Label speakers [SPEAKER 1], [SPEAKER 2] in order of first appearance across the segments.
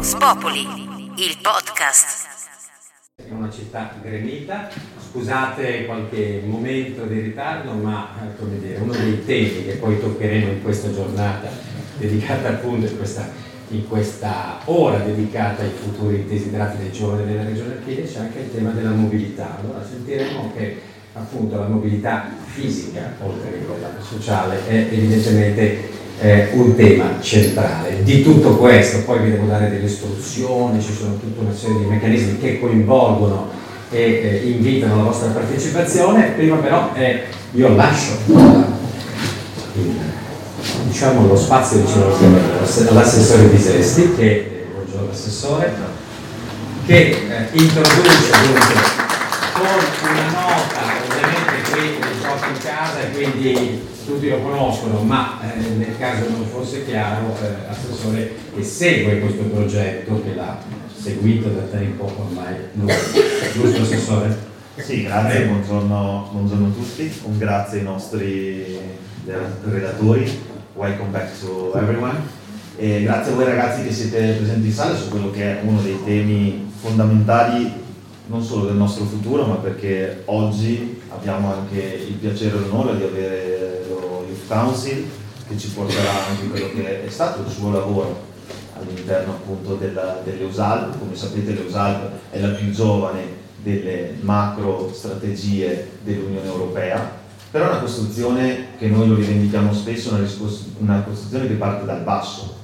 [SPEAKER 1] Vox Populi, il podcast.
[SPEAKER 2] È una città gremita, scusate qualche momento di ritardo, ma eh, dire, uno dei temi che poi toccheremo in questa giornata dedicata appunto in questa, in questa ora dedicata ai futuri desiderati dei giovani della regione Alpine c'è anche il tema della mobilità. Allora sentiremo che appunto la mobilità fisica, oltre che quella sociale, è evidentemente eh, un tema centrale. Di tutto questo poi vi devo dare delle istruzioni, ci sono tutta una serie di meccanismi che coinvolgono e eh, invitano la vostra partecipazione. Prima però eh, io lascio diciamo, lo spazio vicino all'assessore Bisesti, che, eh, buongiorno assessore, che eh, introduce dunque con una nota, ovviamente qui in casa e quindi tutti lo conoscono, ma eh, nel caso non fosse chiaro, eh, assessore che segue questo progetto, che l'ha seguito da tempo ormai. Giusto assessore?
[SPEAKER 3] Sì, grazie, buongiorno, buongiorno, a tutti, un grazie ai nostri relatori, welcome back to everyone. E grazie a voi ragazzi che siete presenti in sala su quello che è uno dei temi fondamentali non solo del nostro futuro, ma perché oggi abbiamo anche il piacere e l'onore di avere Council che ci porterà anche quello che è stato il suo lavoro all'interno appunto della, delle USALP. Come sapete l'USALP è la più giovane delle macro strategie dell'Unione Europea, però è una costruzione che noi lo rivendichiamo spesso, una, una costruzione che parte dal basso,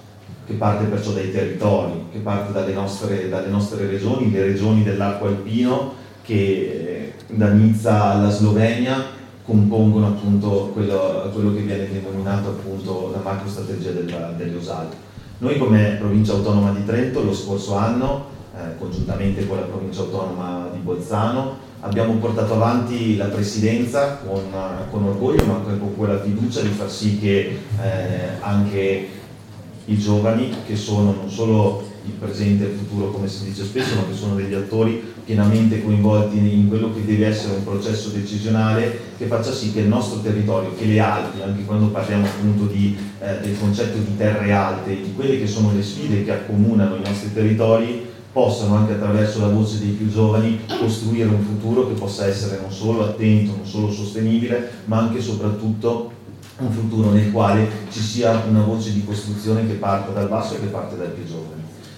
[SPEAKER 3] che parte perciò dai territori, che parte dalle nostre, dalle nostre regioni, le regioni dell'arco alpino che eh, da Nizza alla Slovenia compongono appunto quello, quello che viene denominato appunto la macro strategia del, delle USAL. Noi come provincia autonoma di Trento lo scorso anno, eh, congiuntamente con la provincia autonoma di Bolzano, abbiamo portato avanti la presidenza con, con orgoglio ma anche con quella fiducia di far sì che eh, anche i giovani che sono non solo il presente e il futuro come si dice spesso, ma che sono degli attori pienamente coinvolti in quello che deve essere un processo decisionale che faccia sì che il nostro territorio, che le Alpi, anche quando parliamo appunto di, eh, del concetto di terre alte, di quelle che sono le sfide che accomunano i nostri territori, possano anche attraverso la voce dei più giovani costruire un futuro che possa essere non solo attento, non solo sostenibile, ma anche e soprattutto un futuro nel quale ci sia una voce di costruzione che parta dal basso e che parte dai più giovani.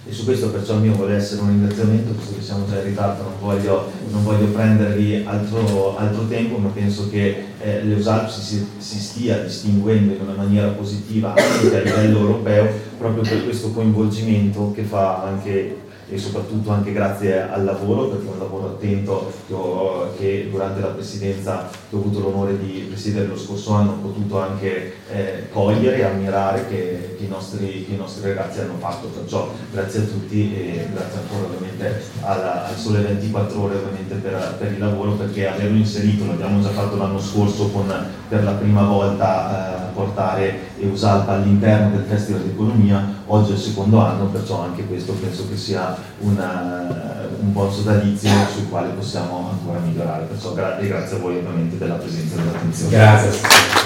[SPEAKER 3] E su questo perciò il mio vuole essere un ringraziamento, visto che siamo già in ritardo, non voglio, non voglio prendervi altro, altro, tempo, ma penso che eh, l'EUSALP si, si stia distinguendo in una maniera positiva anche a livello europeo proprio per questo coinvolgimento che fa anche e soprattutto anche grazie al lavoro, perché è un lavoro attento che, ho, che durante la presidenza che ho avuto l'onore di presiedere lo scorso anno ho potuto anche eh, cogliere e ammirare che, che, i nostri, che, i nostri, ragazzi hanno fatto. Perciò grazie a tutti e grazie ancora ovviamente alla, al Sole 24 ore per, per, il lavoro perché averlo inserito, l'abbiamo già fatto l'anno scorso con per la prima volta eh, portare EUSALP all'interno del Festival di Economia, oggi è il secondo anno, perciò anche questo penso che sia una, un buon sodalizio sul quale possiamo ancora migliorare. Perciò gra- e grazie a voi ovviamente della presenza e dell'attenzione.
[SPEAKER 2] Grazie.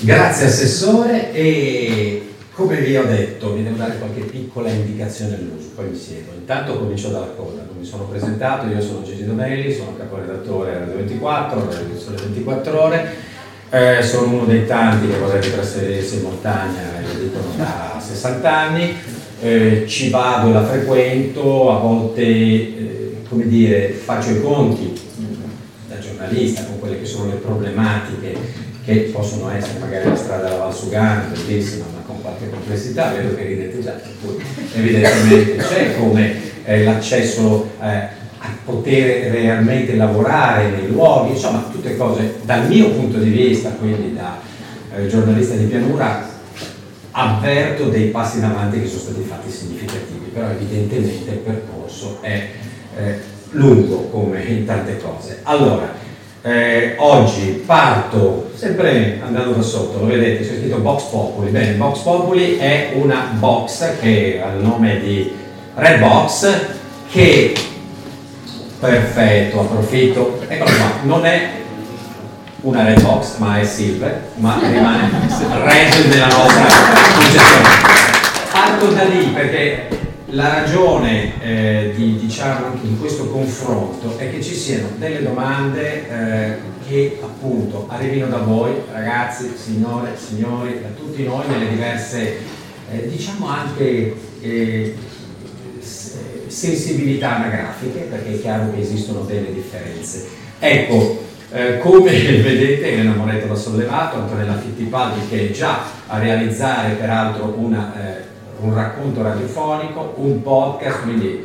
[SPEAKER 2] Grazie Assessore e come vi ho detto vi devo dare qualche piccola indicazione all'uso, poi mi siedo. Intanto comincio dalla coda, non mi sono presentato, io sono Gigi Domelli, sono caporedattore Radio 24, Radio Sole 24 Ore eh, sono uno dei tanti che vorrebbe trasferirsi in montagna, lo dicono da 60 anni, eh, ci vado la frequento, a volte eh, come dire, faccio i conti da giornalista con quelle che sono le problematiche che possono essere magari la strada della Valsugana, bellissima, ma con qualche complessità, vedo che ridete già, evidentemente c'è come eh, l'accesso eh, poter realmente lavorare nei luoghi, insomma tutte cose dal mio punto di vista, quindi da eh, giornalista di pianura, avverto dei passi in avanti che sono stati fatti significativi, però evidentemente il percorso è eh, lungo come in tante cose. Allora, eh, oggi parto sempre andando da sotto, lo vedete, c'è scritto Box Populi. Bene, Box Populi è una box che ha il nome di Red Box che perfetto, approfitto, eccolo qua, non è una red box, ma è silver, ma rimane red nella nostra concezione. Parto da lì perché la ragione eh, di, diciamo in questo confronto è che ci siano delle domande eh, che appunto arrivino da voi, ragazzi, signore, signori, da tutti noi nelle diverse, eh, diciamo anche eh, sensibilità anagrafiche, perché è chiaro che esistono delle differenze. Ecco, eh, come vedete Elena Moretto l'ha sollevato, Antonella Fittipaldi che è già a realizzare peraltro una, eh, un racconto radiofonico, un podcast, quindi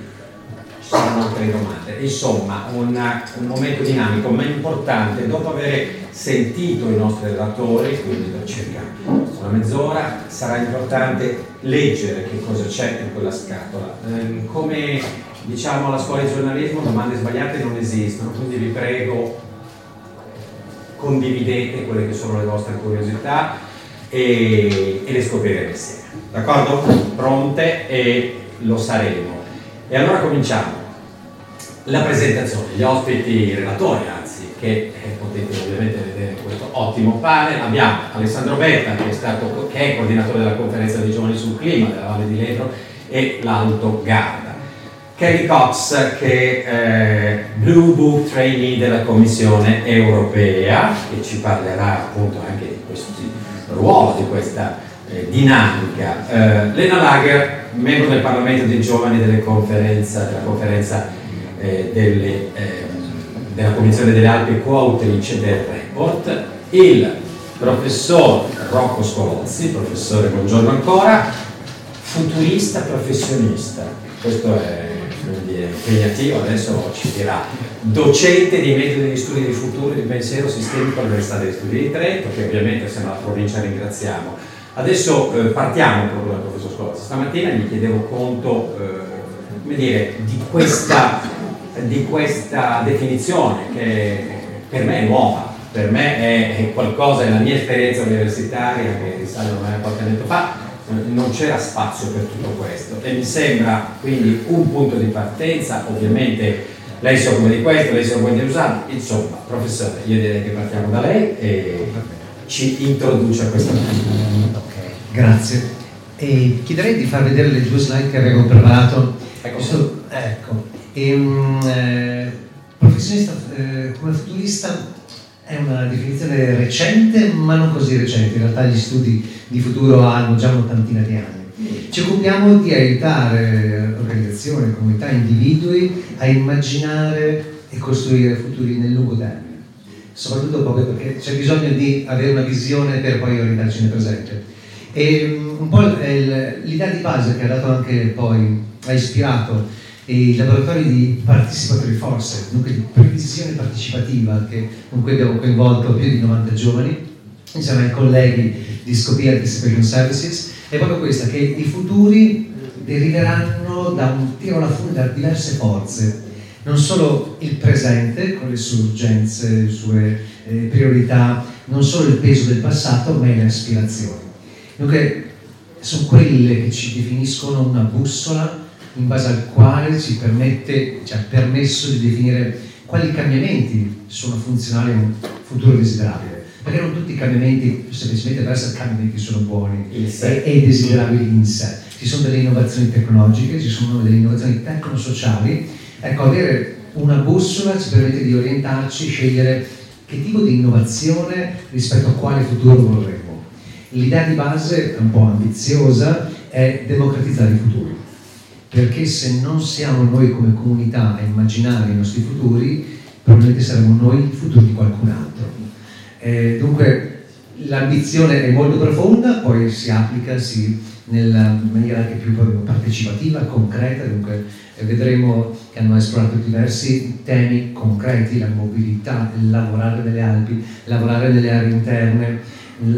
[SPEAKER 2] ci saranno altre domande. Insomma, una, un momento dinamico ma importante, dopo aver sentito i nostri relatori, quindi per circa una mezz'ora, sarà importante leggere che cosa c'è in quella scatola. Eh, come diciamo alla scuola di giornalismo, domande sbagliate non esistono, quindi vi prego condividete quelle che sono le vostre curiosità e, e le scopriremo insieme. D'accordo? Pronte e lo saremo. E allora cominciamo la presentazione, gli ospiti relatori, anzi, che eh, potete ovviamente vedere ottimo panel. Abbiamo Alessandro Betta, che è, stato, che è coordinatore della conferenza dei giovani sul clima della Valle di Ledro, e l'Alto Garda. Kelly Cox, che è eh, Blue Book Trainee della Commissione Europea, che ci parlerà appunto anche di questo ruolo, di questa eh, dinamica. Eh, Lena Lager, membro del Parlamento dei Giovani della conferenza eh, delle, ehm, della Commissione delle Alpi e coautrice del report, il professor Rocco Scolozzi, professore buongiorno ancora, futurista professionista, questo è impegnativo, adesso ci dirà, docente di metodi di studi di futuro e di pensiero sistemico all'Università degli Studi di Trento, che ovviamente se la provincia ringraziamo. Adesso eh, partiamo proprio dal professor Scolozzi. Stamattina gli chiedevo conto eh, dire, di questa di questa definizione che per me è nuova, per me è, qualcosa, è la mia esperienza universitaria che risale ormai a qualche anno fa, non c'era spazio per tutto questo e mi sembra quindi un punto di partenza, ovviamente lei si occupa di questo, lei si occupa di usare, insomma, professore, io direi che partiamo da lei e ci introduce a questa cosa.
[SPEAKER 4] Ok, grazie. E chiederei di far vedere le due slide che avevo preparato. Ecco. ecco e un eh, professionista eh, come futurista è una definizione recente, ma non così recente. In realtà gli studi di futuro hanno già un'ottantina di anni. Ci occupiamo di aiutare organizzazioni, comunità, individui a immaginare e costruire futuri nel lungo termine. Soprattutto proprio perché c'è bisogno di avere una visione per poi orientarci nel presente. E un po' l'idea di base che ha dato anche poi, ha ispirato i laboratori di participatory force, dunque di previsione partecipativa, che, con cui abbiamo coinvolto più di 90 giovani, insieme ai colleghi di Scopia Anticipation Services, è proprio questa, che i futuri deriveranno da un tiro alla fune da diverse forze, non solo il presente con le sue urgenze, le sue eh, priorità, non solo il peso del passato, ma le aspirazioni. Dunque, sono quelle che ci definiscono una bussola in base al quale ci permette, ci ha permesso di definire quali cambiamenti sono funzionali a un futuro desiderabile. Perché non tutti i cambiamenti, semplicemente per essere cambiamenti, sono buoni e, e desiderabili in sé. Ci sono delle innovazioni tecnologiche, ci sono delle innovazioni tecnosociali. Ecco, avere una bussola ci permette di orientarci, scegliere che tipo di innovazione rispetto a quale futuro vorremmo. L'idea di base, un po' ambiziosa, è democratizzare i futuri perché se non siamo noi come comunità a immaginare i nostri futuri, probabilmente saremo noi il futuro di qualcun altro. Eh, dunque l'ambizione è molto profonda, poi si applica sì, nella maniera anche più partecipativa, concreta, dunque eh, vedremo che hanno esplorato diversi temi concreti, la mobilità, il lavorare nelle Alpi, lavorare nelle aree interne,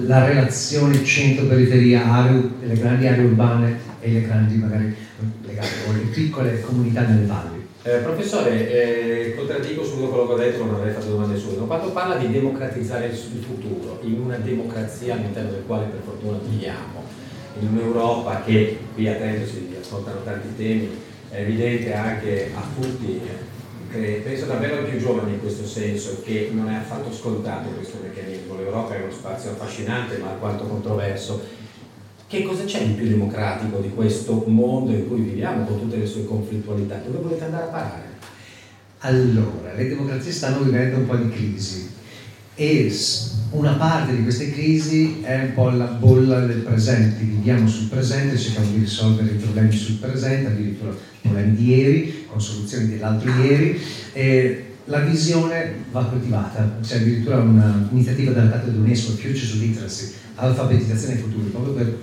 [SPEAKER 4] la relazione centro-periferia, le grandi aree urbane e le grandi magari legate con le piccole comunità nelle valli.
[SPEAKER 2] Eh, professore, eh, contraddico subito quello che ho detto, non avrei fatto domande subito. Quando parla di democratizzare il futuro, in una democrazia all'interno del quale per fortuna viviamo, in un'Europa che qui a Trento si affrontano tanti temi, è evidente anche a tutti penso davvero ai più giovani in questo senso, che non è affatto scontato questo meccanismo. L'Europa è uno spazio affascinante ma alquanto controverso. Che cosa c'è di più democratico di questo mondo in cui viviamo con tutte le sue conflittualità? Dove volete andare a parare?
[SPEAKER 4] Allora, le democrazie stanno vivendo un po' di crisi e una parte di queste crisi è un po' la bolla del presente, viviamo sul presente, cerchiamo di risolvere i problemi sul presente, addirittura problemi di ieri, con soluzioni dell'altro ieri. E la visione va coltivata, c'è addirittura un'iniziativa della parte dell'UNESCO, Futures Literacy, alfabetizzazione futura, proprio per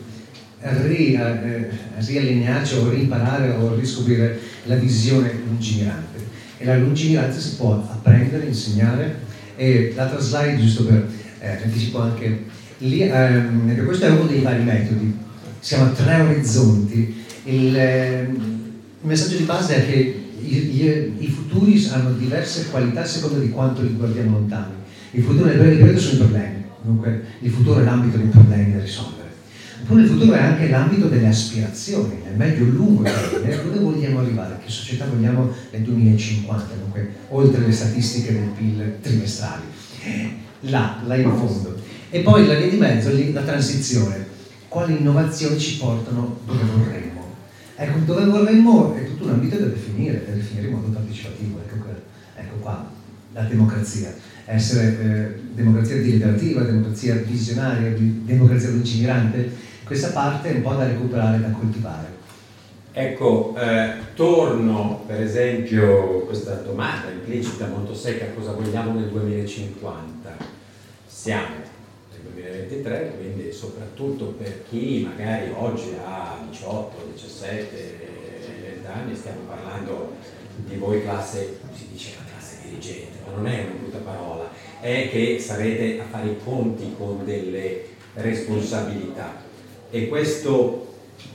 [SPEAKER 4] ri, eh, riallinearci o rimparare o riscoprire la visione lungimirante. E la lungimiranza si può apprendere, insegnare e l'altra slide, giusto per eh, anticipo anche lì, ehm, questo è uno dei vari metodi, si chiama tre orizzonti. Il, eh, il messaggio di base è che i, i, i, futuri hanno diverse qualità a seconda di quanto li guardiamo lontani. Il futuro nel breve sono i problemi, dunque il futuro è l'ambito dei problemi da risolvere. Oppure il futuro è anche l'ambito delle aspirazioni, nel medio lungo termine, dove vogliamo arrivare, che società vogliamo nel 2050, dunque oltre le statistiche del PIL trimestrali. Là, là in fondo. E poi la via di mezzo, la transizione. Quali innovazioni ci portano dove vorremmo? Ecco, dove vorremmo è tutto un ambito da definire, da definire in modo partecipativo. Ecco, ecco qua, la democrazia. Essere eh, democrazia deliberativa, democrazia visionaria, democrazia lungimirante, questa parte è un po' da recuperare, da coltivare.
[SPEAKER 2] Ecco, eh, torno per esempio a questa domanda implicita molto secca, cosa vogliamo nel 2050? Siamo nel 2023, quindi soprattutto per chi magari oggi ha 18, 17, 20 anni, stiamo parlando di voi classe, si dice la classe dirigente, ma non è una brutta parola, è che sarete a fare i conti con delle responsabilità e questo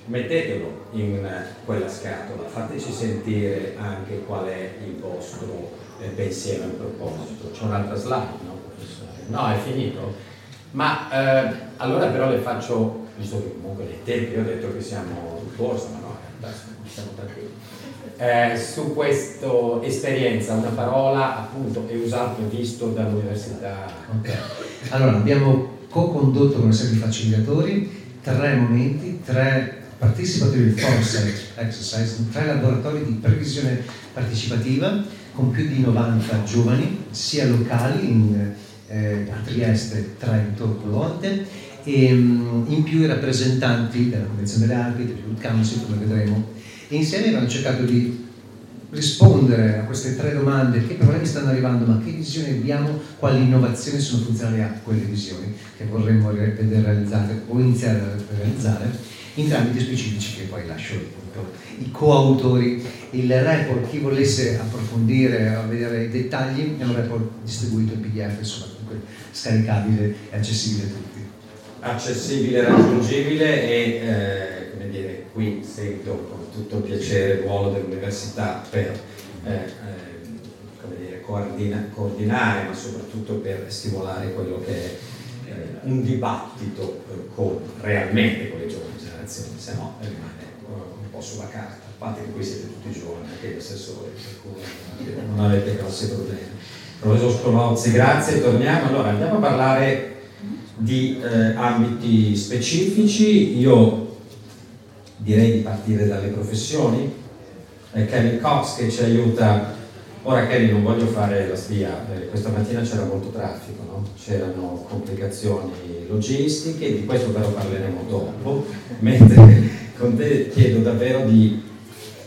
[SPEAKER 2] mettetelo in quella scatola, fateci sentire anche qual è il vostro eh, pensiero in proposito. C'è un'altra slide, no professore? No, è finito? Ma eh, allora però le faccio, visto che comunque nei tempi ho detto che siamo in corsa, ma no, in realtà siamo tranquilli. Eh, su questa esperienza, una parola appunto è usato e visto dall'università.
[SPEAKER 4] Okay. Allora, abbiamo co-condotto con una serie di facilitatori tre momenti, tre participatory force exercise, tre laboratori di previsione partecipativa con più di 90 giovani, sia locali in, eh, a Trieste, Trento, Colonte, e mm, in più i rappresentanti della Convenzione delle Alpi, del Council, come vedremo, e insieme abbiamo cercato di rispondere a queste tre domande, che problemi stanno arrivando, ma che visione abbiamo, quali innovazioni sono funzionali a quelle visioni che vorremmo vedere realizzate o iniziare a realizzare in ambiti specifici che poi lascio appunto i coautori. Il report, chi volesse approfondire vedere i dettagli, è un report distribuito in PDF, insomma comunque scaricabile e accessibile a tutti.
[SPEAKER 2] Accessibile, raggiungibile e eh, qui sento con tutto piacere il ruolo dell'università per eh, eh, dire, coordina, coordinare ma soprattutto per stimolare quello che è eh, un dibattito eh, con, realmente con le giovani generazioni, se no rimane un po' sulla carta, a parte che qui siete tutti giovani, anche gli assessori, per cui non avete grossi problemi. Professor Scolozzi, grazie, torniamo. Allora andiamo a parlare di eh, ambiti specifici. Io direi di partire dalle professioni. È Kevin Cox che ci aiuta. Ora Kevin non voglio fare la spia, eh, questa mattina c'era molto traffico, no? c'erano complicazioni logistiche, di questo però parleremo dopo, mentre con te chiedo davvero di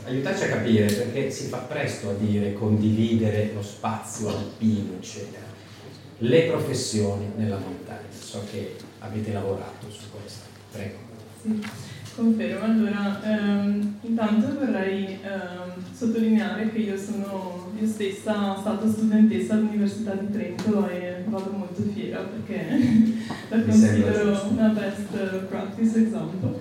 [SPEAKER 2] aiutarci a capire perché si fa presto a dire condividere lo spazio alpino, eccetera. Le professioni nella montagna, so che avete lavorato su questo, prego.
[SPEAKER 5] Sì. Confermo, allora ehm, intanto vorrei ehm, sottolineare che io sono io stessa stata studentessa all'Università di Trento e vado molto fiera perché la considero una best practice example.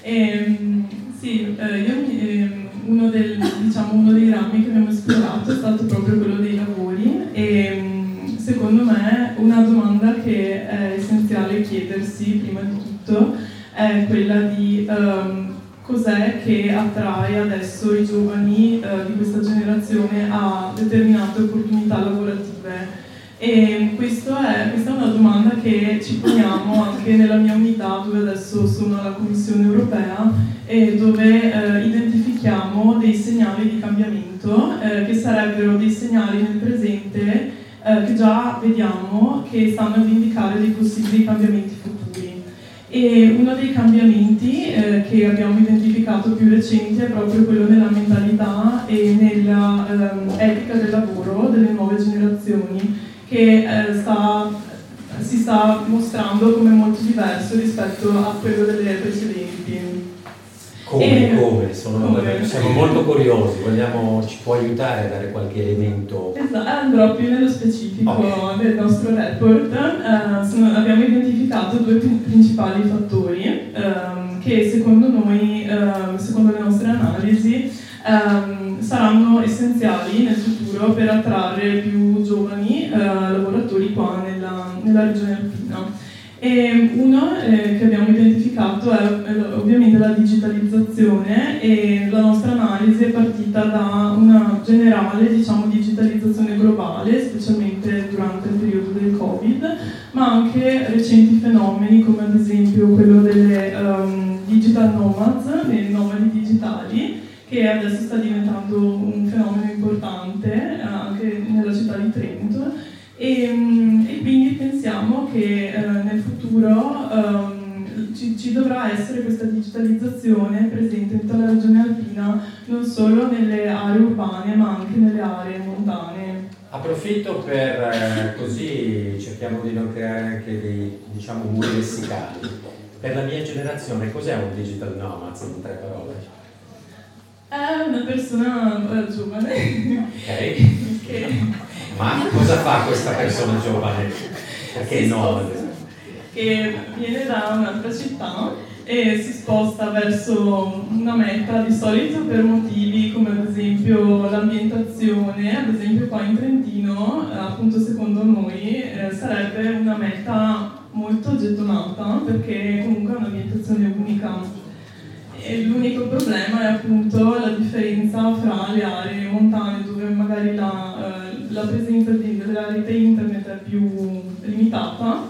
[SPEAKER 5] E, ehm, sì, eh, io, eh, uno, del, diciamo, uno, dei rami che abbiamo esplorato è stato proprio quello dei lavori e ehm, secondo me una domanda che è essenziale chiedersi prima di tutto è quella di um, cos'è che attrae adesso i giovani eh, di questa generazione a determinate opportunità lavorative. E è, questa è una domanda che ci poniamo anche nella mia unità dove adesso sono alla Commissione europea e dove eh, identifichiamo dei segnali di cambiamento eh, che sarebbero dei segnali nel presente eh, che già vediamo che stanno ad indicare dei possibili cambiamenti futuri. E uno dei cambiamenti eh, che abbiamo identificato più recenti è proprio quello nella mentalità e nell'etica ehm, del lavoro delle nuove generazioni che eh, sta, si sta mostrando come molto diverso rispetto a quello delle precedenti.
[SPEAKER 2] Come, e, come? Sono, come? Siamo molto curiosi, Vogliamo, ci può aiutare a dare qualche elemento?
[SPEAKER 5] Esatto, andrò più nello specifico okay. del nostro report. Uh, sono, abbiamo identificato due principali fattori um, che secondo noi, uh, secondo le nostre analisi, um, saranno essenziali nel futuro per attrarre più giovani uh, lavoratori qua nella, nella regione alpina. E uno eh, che abbiamo identificato è, è ovviamente la digitalizzazione e la nostra analisi è partita da una generale diciamo, digitalizzazione globale, specialmente durante il periodo del Covid, ma anche recenti fenomeni come ad esempio quello delle um, digital nomads, dei nomadi digitali, che adesso sta diventando un fenomeno importante eh, anche nella città di Trento. E questa digitalizzazione presente in tutta la regione alpina, non solo nelle aree urbane ma anche nelle aree montane.
[SPEAKER 2] Approfitto per eh, così cerchiamo di non creare anche dei diciamo, muri lessicali. Per la mia generazione cos'è un digital nomad in tre parole?
[SPEAKER 5] È una persona eh, giovane.
[SPEAKER 2] Ok. che... Ma cosa fa questa persona giovane? Perché no?
[SPEAKER 5] Che viene da un'altra città e si sposta verso una meta di solito per motivi come ad esempio l'ambientazione, ad esempio qua in Trentino, appunto secondo noi eh, sarebbe una meta molto gettonata perché comunque è un'ambientazione unica. E l'unico problema è appunto la differenza fra le aree montane dove magari la, eh, la presenza di, della rete internet è più limitata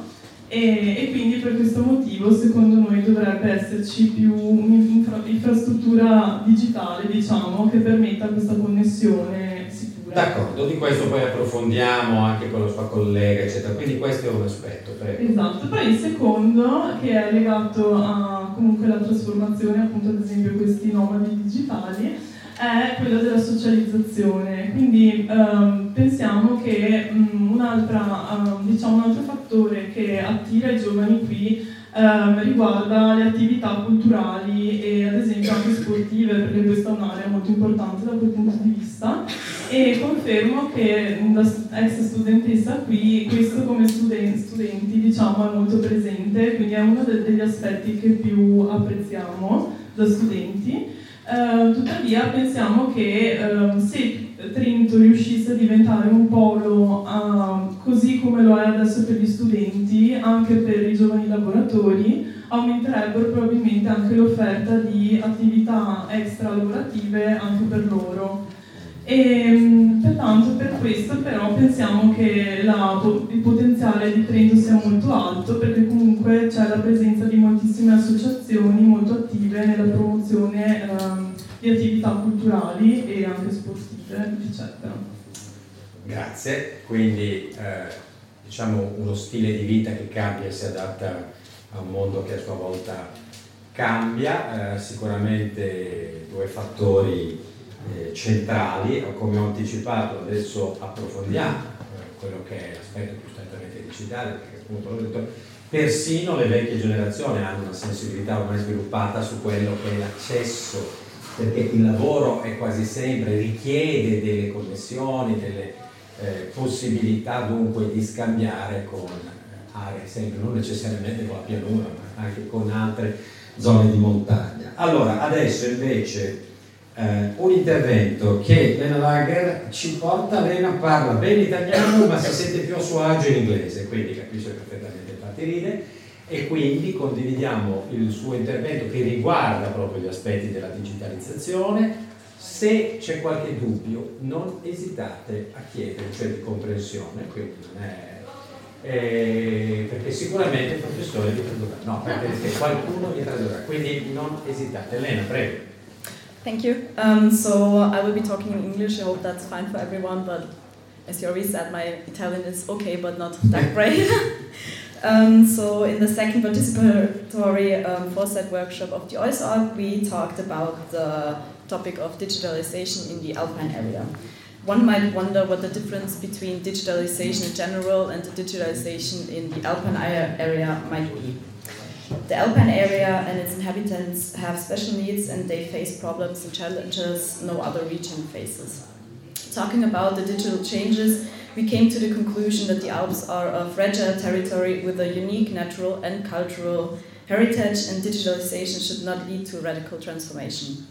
[SPEAKER 5] e, e, quindi per questo motivo secondo noi dovrebbe esserci più un'infrastruttura digitale diciamo che permetta questa connessione sicura.
[SPEAKER 2] D'accordo, di questo poi approfondiamo anche con la sua collega eccetera, quindi questo è un aspetto. Prego.
[SPEAKER 5] Esatto, poi il secondo che è legato a comunque la trasformazione appunto ad esempio questi nomadi digitali è quello della socializzazione. Quindi um, pensiamo che um, un'altra, um, diciamo, un altro fattore che attira i giovani qui riguarda le attività culturali e ad esempio anche sportive, perché questa è un'area molto importante da quel punto di vista. E confermo che da ex studentessa qui questo come studenti, studenti diciamo, è molto presente, quindi è uno degli aspetti che più apprezziamo da studenti. Uh, tuttavia pensiamo che uh, se Trento riuscisse a diventare un polo uh, così come lo è adesso per gli studenti, anche per i giovani lavoratori, aumenterebbero probabilmente anche l'offerta di attività extra lavorative anche per loro. E, ehm, pertanto per questo però pensiamo che la, il potenziale di Trento sia molto alto perché comunque c'è la presenza di moltissime associazioni molto attive nella promozione ehm, di attività culturali e anche sportive, eccetera.
[SPEAKER 2] Grazie, quindi eh, diciamo uno stile di vita che cambia e si adatta a un mondo che a sua volta cambia, eh, sicuramente due fattori eh, centrali, come ho anticipato adesso approfondiamo eh, quello che è l'aspetto più digitale, perché appunto l'ho detto, persino le vecchie generazioni hanno una sensibilità ormai sviluppata su quello che è l'accesso, perché il lavoro è quasi sempre, richiede delle connessioni, delle eh, possibilità dunque di scambiare con aree sempre, non necessariamente con la pianura, ma anche con altre zone di montagna. Allora, adesso invece eh, un intervento che Lena Lager ci porta, Lena parla bene italiano ma si sente più a suo agio in inglese, quindi capisce perfettamente il partiride e quindi condividiamo il suo intervento che riguarda proprio gli aspetti della digitalizzazione. Se c'è qualche dubbio non esitate a chiedere, cioè di comprensione, quindi non è eh, perché sicuramente il professore vi tradurrà, no, perché qualcuno vi tradurrà, quindi non esitate. Elena, prego.
[SPEAKER 6] Thank you. Um, so I will be talking in English. I hope that's fine for everyone. But as you already said, my Italian is okay, but not that great. um, so in the second participatory um, Foresight workshop of the OISOG, we talked about the topic of digitalization in the Alpine area. One might wonder what the difference between digitalization in general and the digitalization in the Alpine area might be. The Alpine area and its inhabitants have special needs and they face problems and challenges no other region faces. Talking about the digital changes, we came to the conclusion that the Alps are a fragile territory with a unique natural and cultural heritage, and digitalization should not lead to radical transformation.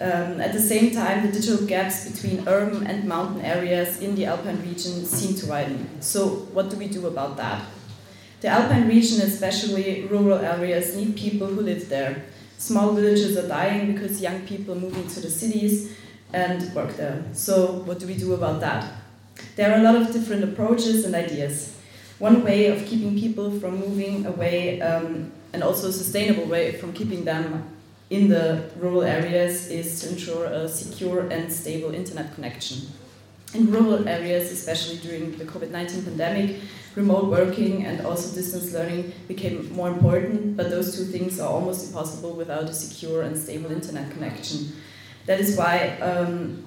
[SPEAKER 6] Um, at the same time, the digital gaps between urban and mountain areas in the Alpine region seem to widen. So, what do we do about that? The Alpine region, especially rural areas, need people who live there. Small villages are dying because young people move into the cities and work there. So, what do we do about that? There are a lot of different approaches and ideas. One way of keeping people from moving away, um, and also a sustainable way from keeping them in the rural areas, is to ensure a secure and stable internet connection. In rural areas, especially during the COVID 19 pandemic, remote working and also distance learning became more important, but those two things are almost impossible without a secure and stable internet connection. That is why um,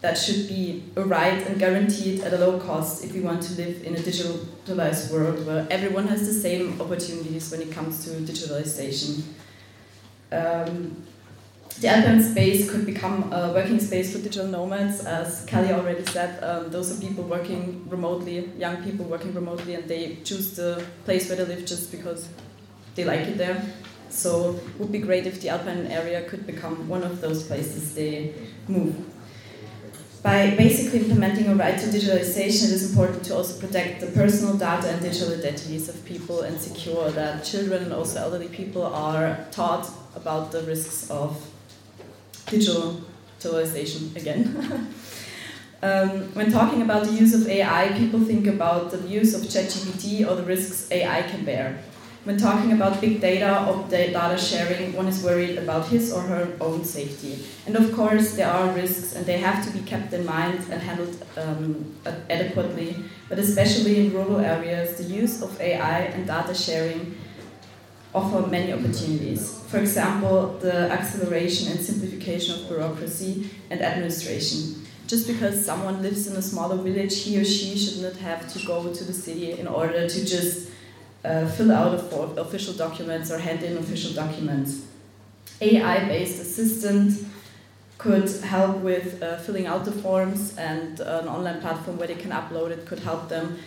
[SPEAKER 6] that should be a right and guaranteed at a low cost if we want to live in a digitalized world where everyone has the same opportunities when it comes to digitalization. Um, the Alpine space could become a working space for digital nomads, as Kelly already said. Um, those are people working remotely, young people working remotely, and they choose the place where they live just because they like it there. So it would be great if the Alpine area could become one of those places they move. By basically implementing a right to digitalization, it is important to also protect the personal data and digital identities of people and secure that children and also elderly people are taught about the risks of digitalization again. um, when talking about the use of AI, people think about the use of ChatGPT or the risks AI can bear. When talking about big data or data sharing, one is worried about his or her own safety. And of course, there are risks and they have to be kept in mind and handled um, adequately. But especially in rural areas, the use of AI and data sharing offer many opportunities. For example, the acceleration and simplification of bureaucracy and administration. Just because someone lives in a smaller village, he or she should not have to go to the city in order to just uh, fill out official documents or hand in official documents. AI based assistant could help with uh, filling out the forms, and an online platform where they can upload it could help them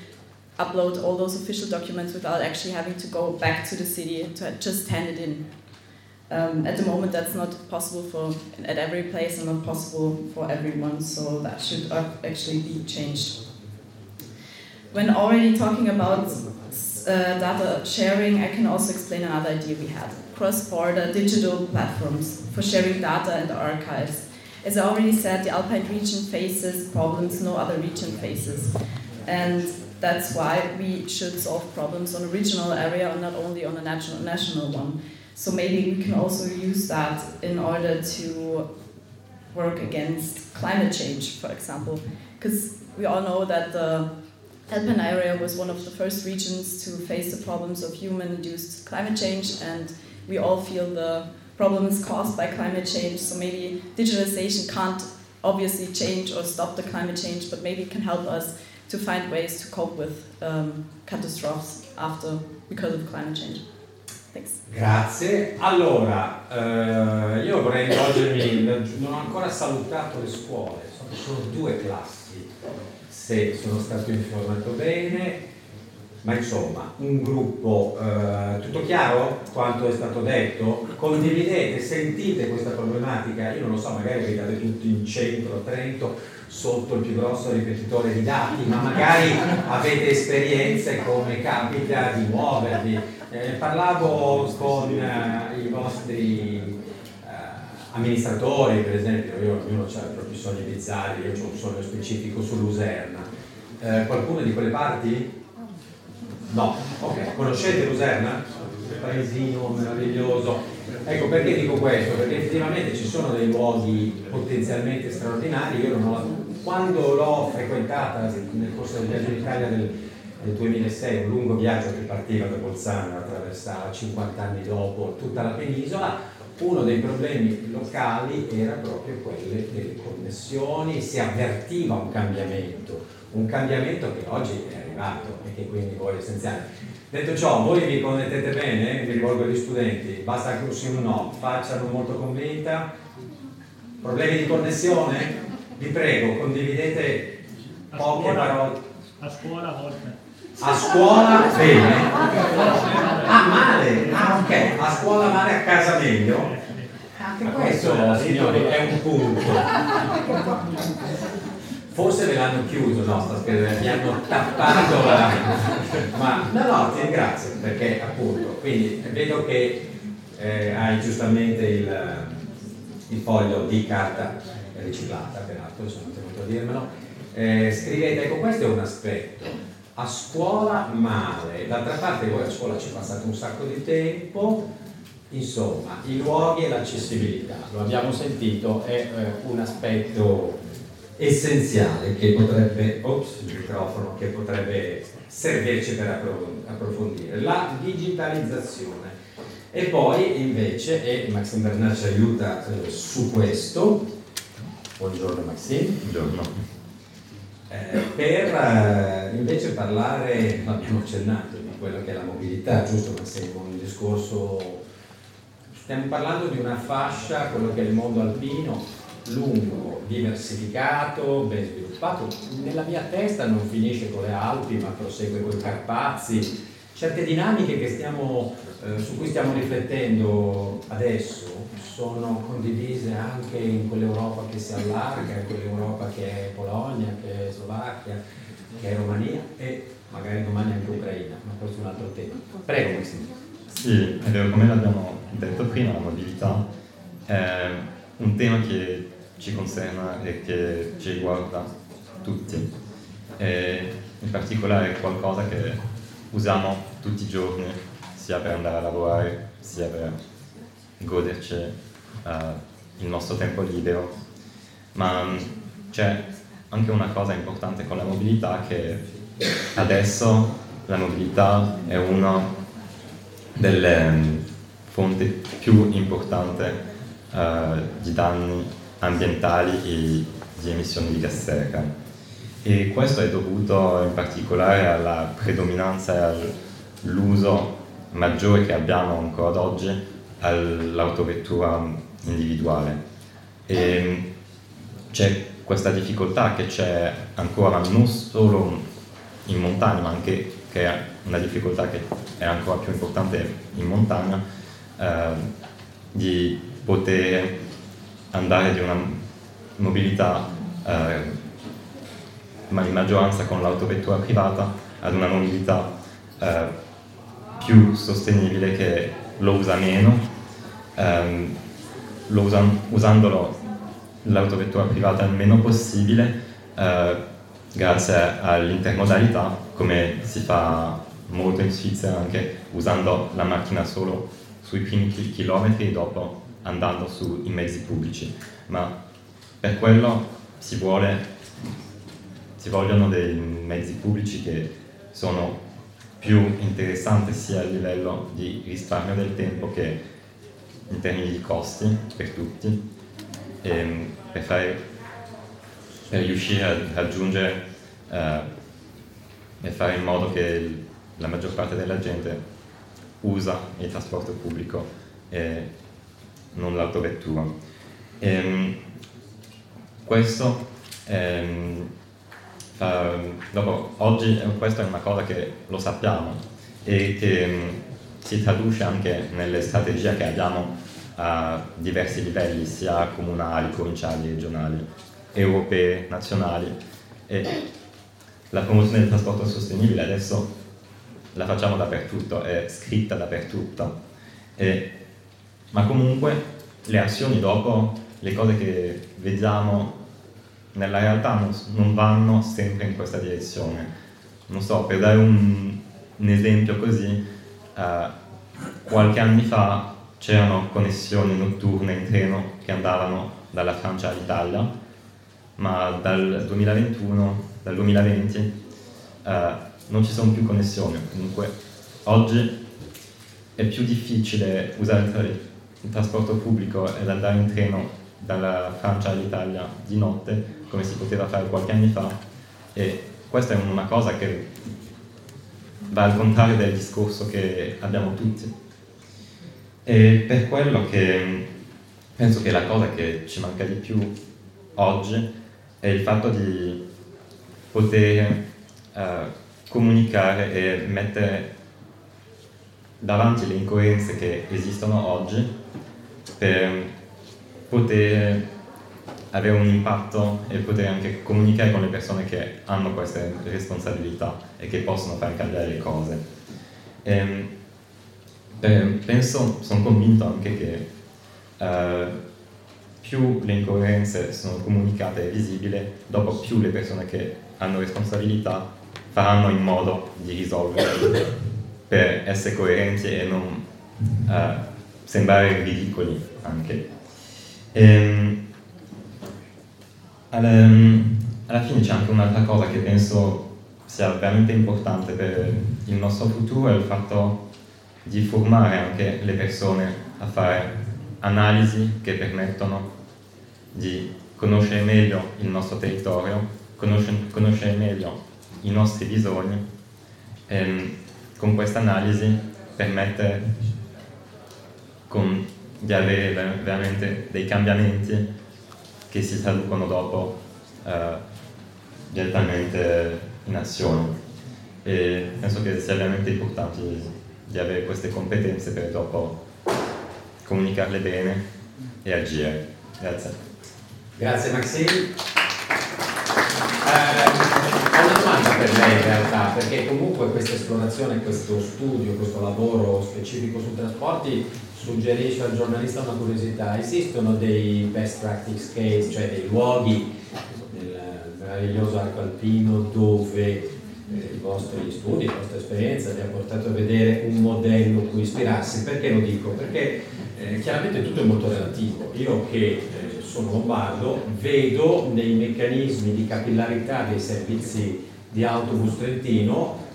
[SPEAKER 6] upload all those official documents without actually having to go back to the city to just hand it in. Um, at the moment, that's not possible for at every place and not possible for everyone, so that should actually be changed. When already talking about uh, data sharing, I can also explain another idea we had cross-border digital platforms for sharing data and archives. As I already said, the Alpine region faces problems no other region faces. And that's why we should solve problems on a regional area and not only on a national national one. So maybe we can also use that in order to work against climate change, for example, because we all know that the Alpine area was one of the first regions to face the problems of human-induced climate change, and we all feel the problems caused by climate change. So maybe digitalization can't obviously change or stop the climate change, but maybe it can help us to find ways to cope with um, catastrophes after because of climate change. Thanks.
[SPEAKER 2] Grazie. Allora, eh, io vorrei rivolgermi, non ho ancora salutato le scuole, sono solo due classi, se sono stato informato bene. ma insomma, un gruppo, eh, tutto chiaro quanto è stato detto? Condividete, sentite questa problematica, io non lo so, magari abbiate tutti in centro a Trento, sotto il più grosso ripetitore di dati, ma magari avete esperienze come capita di muovervi. Eh, parlavo con eh, i vostri eh, amministratori, per esempio, io, ognuno ha i propri sogni bizzarri, io ho un sogno specifico sull'Userna. Eh, qualcuno di quelle parti? No, ok, conoscete Luserna? Paesino meraviglioso. Ecco perché dico questo, perché effettivamente ci sono dei luoghi potenzialmente straordinari, io non ho, quando l'ho frequentata nel corso del viaggio in Italia del, del 2006, un lungo viaggio che partiva da Bolzano attraversava 50 anni dopo tutta la penisola, uno dei problemi locali era proprio quello delle connessioni, si avvertiva un cambiamento, un cambiamento che oggi è arrivato e che quindi è essenziale. Detto ciò, voi vi connettete bene? Vi rivolgo agli studenti, basta che sì un no, facciano molto convinta. Problemi di connessione? Vi prego, condividete poche parole.
[SPEAKER 7] A scuola a volte.
[SPEAKER 2] A scuola bene? Ah, male? Ah, ok. A scuola male, a casa meglio? Anche questo, signori, è un punto. Forse ve l'hanno chiuso, no, sta mi hanno tappato la... Ma no, no, ti ringrazio, perché appunto, quindi vedo che eh, hai giustamente il, il, foglio di carta riciclata, peraltro, sono tenuto a dirmelo. Eh, scrivete, ecco questo è un aspetto. A scuola male, d'altra parte voi a scuola ci passate un sacco di tempo, insomma, i luoghi e l'accessibilità, lo abbiamo sentito, è eh, un aspetto essenziale che potrebbe, ops, microfono, che potrebbe servirci per approfondire. La digitalizzazione. E poi invece, e Maxime Bernard ci aiuta eh, su questo, buongiorno Maxime.
[SPEAKER 8] Buongiorno.
[SPEAKER 2] Eh, per eh, invece parlare, l'abbiamo accennato, di quello che è la mobilità, giusto Maxime, un discorso, stiamo parlando di una fascia, quello che è il mondo alpino, lungo, diversificato, ben sviluppato. Nella mia testa non finisce con le Alpi, ma prosegue con i Carpazi. Certe dinamiche stiamo, eh, su cui stiamo riflettendo adesso sono condivise anche in quell'Europa che si allarga, in quell'Europa che è Polonia, che è Slovacchia, che è Romania e magari domani anche Ucraina, ma questo è un altro tema. Prego Massimo.
[SPEAKER 8] Sì, è vero, come l'abbiamo detto prima, la mobilità è un tema che ci concerna e che ci riguarda tutti. E in particolare è qualcosa che usiamo tutti i giorni, sia per andare a lavorare, sia per goderci uh, il nostro tempo libero. Ma c'è anche una cosa importante con la mobilità che adesso la mobilità è una delle um, fonti più importanti uh, di danni ambientali e di emissioni di gas serra. E questo è dovuto in particolare alla predominanza e all'uso maggiore che abbiamo ancora ad oggi all'autovettura individuale. E c'è questa difficoltà che c'è ancora non solo in montagna, ma anche che è una difficoltà che è ancora più importante in montagna, eh, di poter andare di una mobilità eh, ma in maggioranza con l'autovettura privata ad una mobilità eh, più sostenibile che lo usa meno, ehm, lo usa, usandolo l'autovettura privata il meno possibile eh, grazie all'intermodalità come si fa molto in Svizzera anche usando la macchina solo sui primi chilometri e dopo andando sui mezzi pubblici, ma per quello si, vuole, si vogliono dei mezzi pubblici che sono più interessanti sia a livello di risparmio del tempo che in termini di costi per tutti, e per, fare, per riuscire a raggiungere eh, e fare in modo che la maggior parte della gente usa il trasporto pubblico e non l'autovettura. Ehm, questo ehm, uh, dopo, oggi questa è una cosa che lo sappiamo e che um, si traduce anche nelle strategie che abbiamo a diversi livelli, sia comunali, provinciali, regionali, europee, nazionali. E la promozione del trasporto sostenibile adesso la facciamo dappertutto, è scritta dappertutto. E, ma comunque le azioni dopo, le cose che vediamo nella realtà non, non vanno sempre in questa direzione. Non so, per dare un, un esempio così, eh, qualche anno fa c'erano connessioni notturne in treno che andavano dalla Francia all'Italia, ma dal 2021, dal 2020 eh, non ci sono più connessioni. Comunque oggi è più difficile usare il trasporto pubblico ed andare in treno dalla Francia all'Italia di notte come si poteva fare qualche anno fa e questa è una cosa che va al contrario del discorso che abbiamo tutti. E per quello che penso che la cosa che ci manca di più oggi è il fatto di poter uh, comunicare e mettere davanti le incoerenze che esistono oggi per poter avere un impatto e poter anche comunicare con le persone che hanno queste responsabilità e che possono far cambiare le cose. E, ehm, eh, penso, sono convinto anche che eh, più le incoerenze sono comunicate e visibili, dopo più le persone che hanno responsabilità faranno in modo di risolverle per essere coerenti e non eh, sembrare ridicoli anche. Ehm, alla, alla fine c'è anche un'altra cosa che penso sia veramente importante per il nostro futuro, è il fatto di formare anche le persone a fare analisi che permettono di conoscere meglio il nostro territorio, conoscere, conoscere meglio i nostri bisogni. E ehm, con questa analisi permette con, di avere veramente dei cambiamenti che si traducono dopo eh, direttamente in azione. E penso che sia veramente importante di avere queste competenze per dopo comunicarle bene e agire. Grazie.
[SPEAKER 2] Grazie Maxine. Eh, una domanda per lei in realtà, perché comunque questa esplorazione, questo studio, questo lavoro specifico sui trasporti suggerisce al giornalista una curiosità, esistono dei best practice case, cioè dei luoghi nel meraviglioso arco alpino dove eh, i vostri studi, la vostra esperienza vi ha portato a vedere un modello cui ispirarsi. Perché lo dico? Perché eh, chiaramente tutto è molto relativo. Io che eh, sono lombardo vedo nei meccanismi di capillarità dei servizi di autobus trentino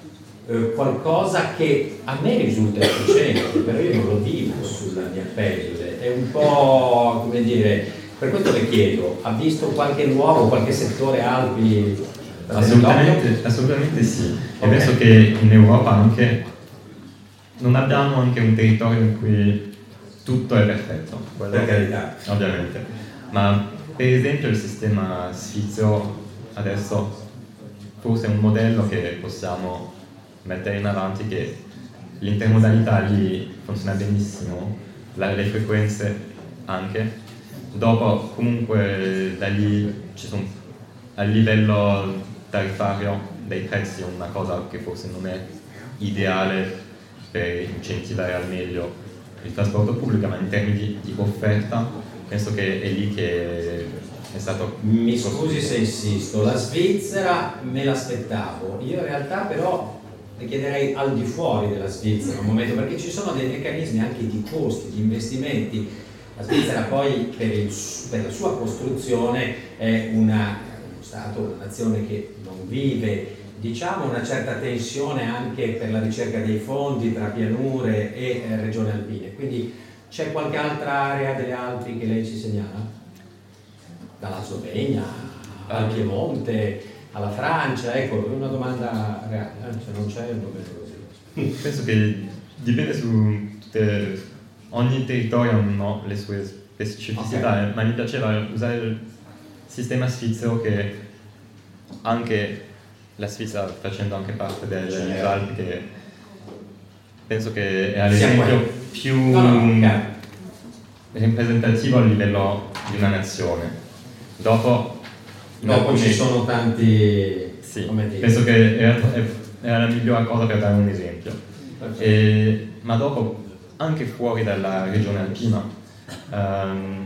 [SPEAKER 2] eh, qualcosa che a me risulta efficiente, però io non lo dico sulla mia pelle, è un po' come dire, per questo le chiedo, ha visto qualche luogo, qualche settore Alpi?
[SPEAKER 8] Assolutamente, assolutamente sì, okay. e penso che in Europa anche non abbiamo anche un territorio in cui tutto è perfetto.
[SPEAKER 2] Per carità.
[SPEAKER 8] Ovviamente. Ma per esempio il sistema sfizio adesso forse è un modello che possiamo mettere in avanti che l'intermodalità lì funziona benissimo, la, le frequenze anche. Dopo comunque da lì ci sono a livello tariffario dei prezzi una cosa che forse non è ideale per incentivare al meglio il trasporto pubblico, ma in termini di, di offerta penso che è lì che è stato...
[SPEAKER 2] Mi scusi se insisto, la Svizzera me l'aspettavo, io in realtà però le chiederei al di fuori della Svizzera un momento, perché ci sono dei meccanismi anche di costi, di investimenti. La Svizzera poi per, il, per la sua costruzione è una, uno Stato, una nazione che non vive diciamo una certa tensione anche per la ricerca dei fondi tra pianure e eh, regioni alpine. Quindi c'è qualche altra area delle Alpi che lei ci segnala? Dalla Slovenia al Piemonte, alla Francia, ecco, una domanda reale, eh? se non c'è non bene così.
[SPEAKER 8] Penso che dipende su tutte, ogni territorio ha le sue specificità, okay. ma mi piaceva usare il sistema svizzero che anche la Svizzera facendo anche parte del Alpi che penso che è l'esempio più no, no, rappresentativo a livello di una nazione. Dopo,
[SPEAKER 2] dopo ci sono tanti...
[SPEAKER 8] Sì, penso che era, era, la migliore cosa per dare un esempio. E, ma dopo, anche fuori dalla regione alpina, um,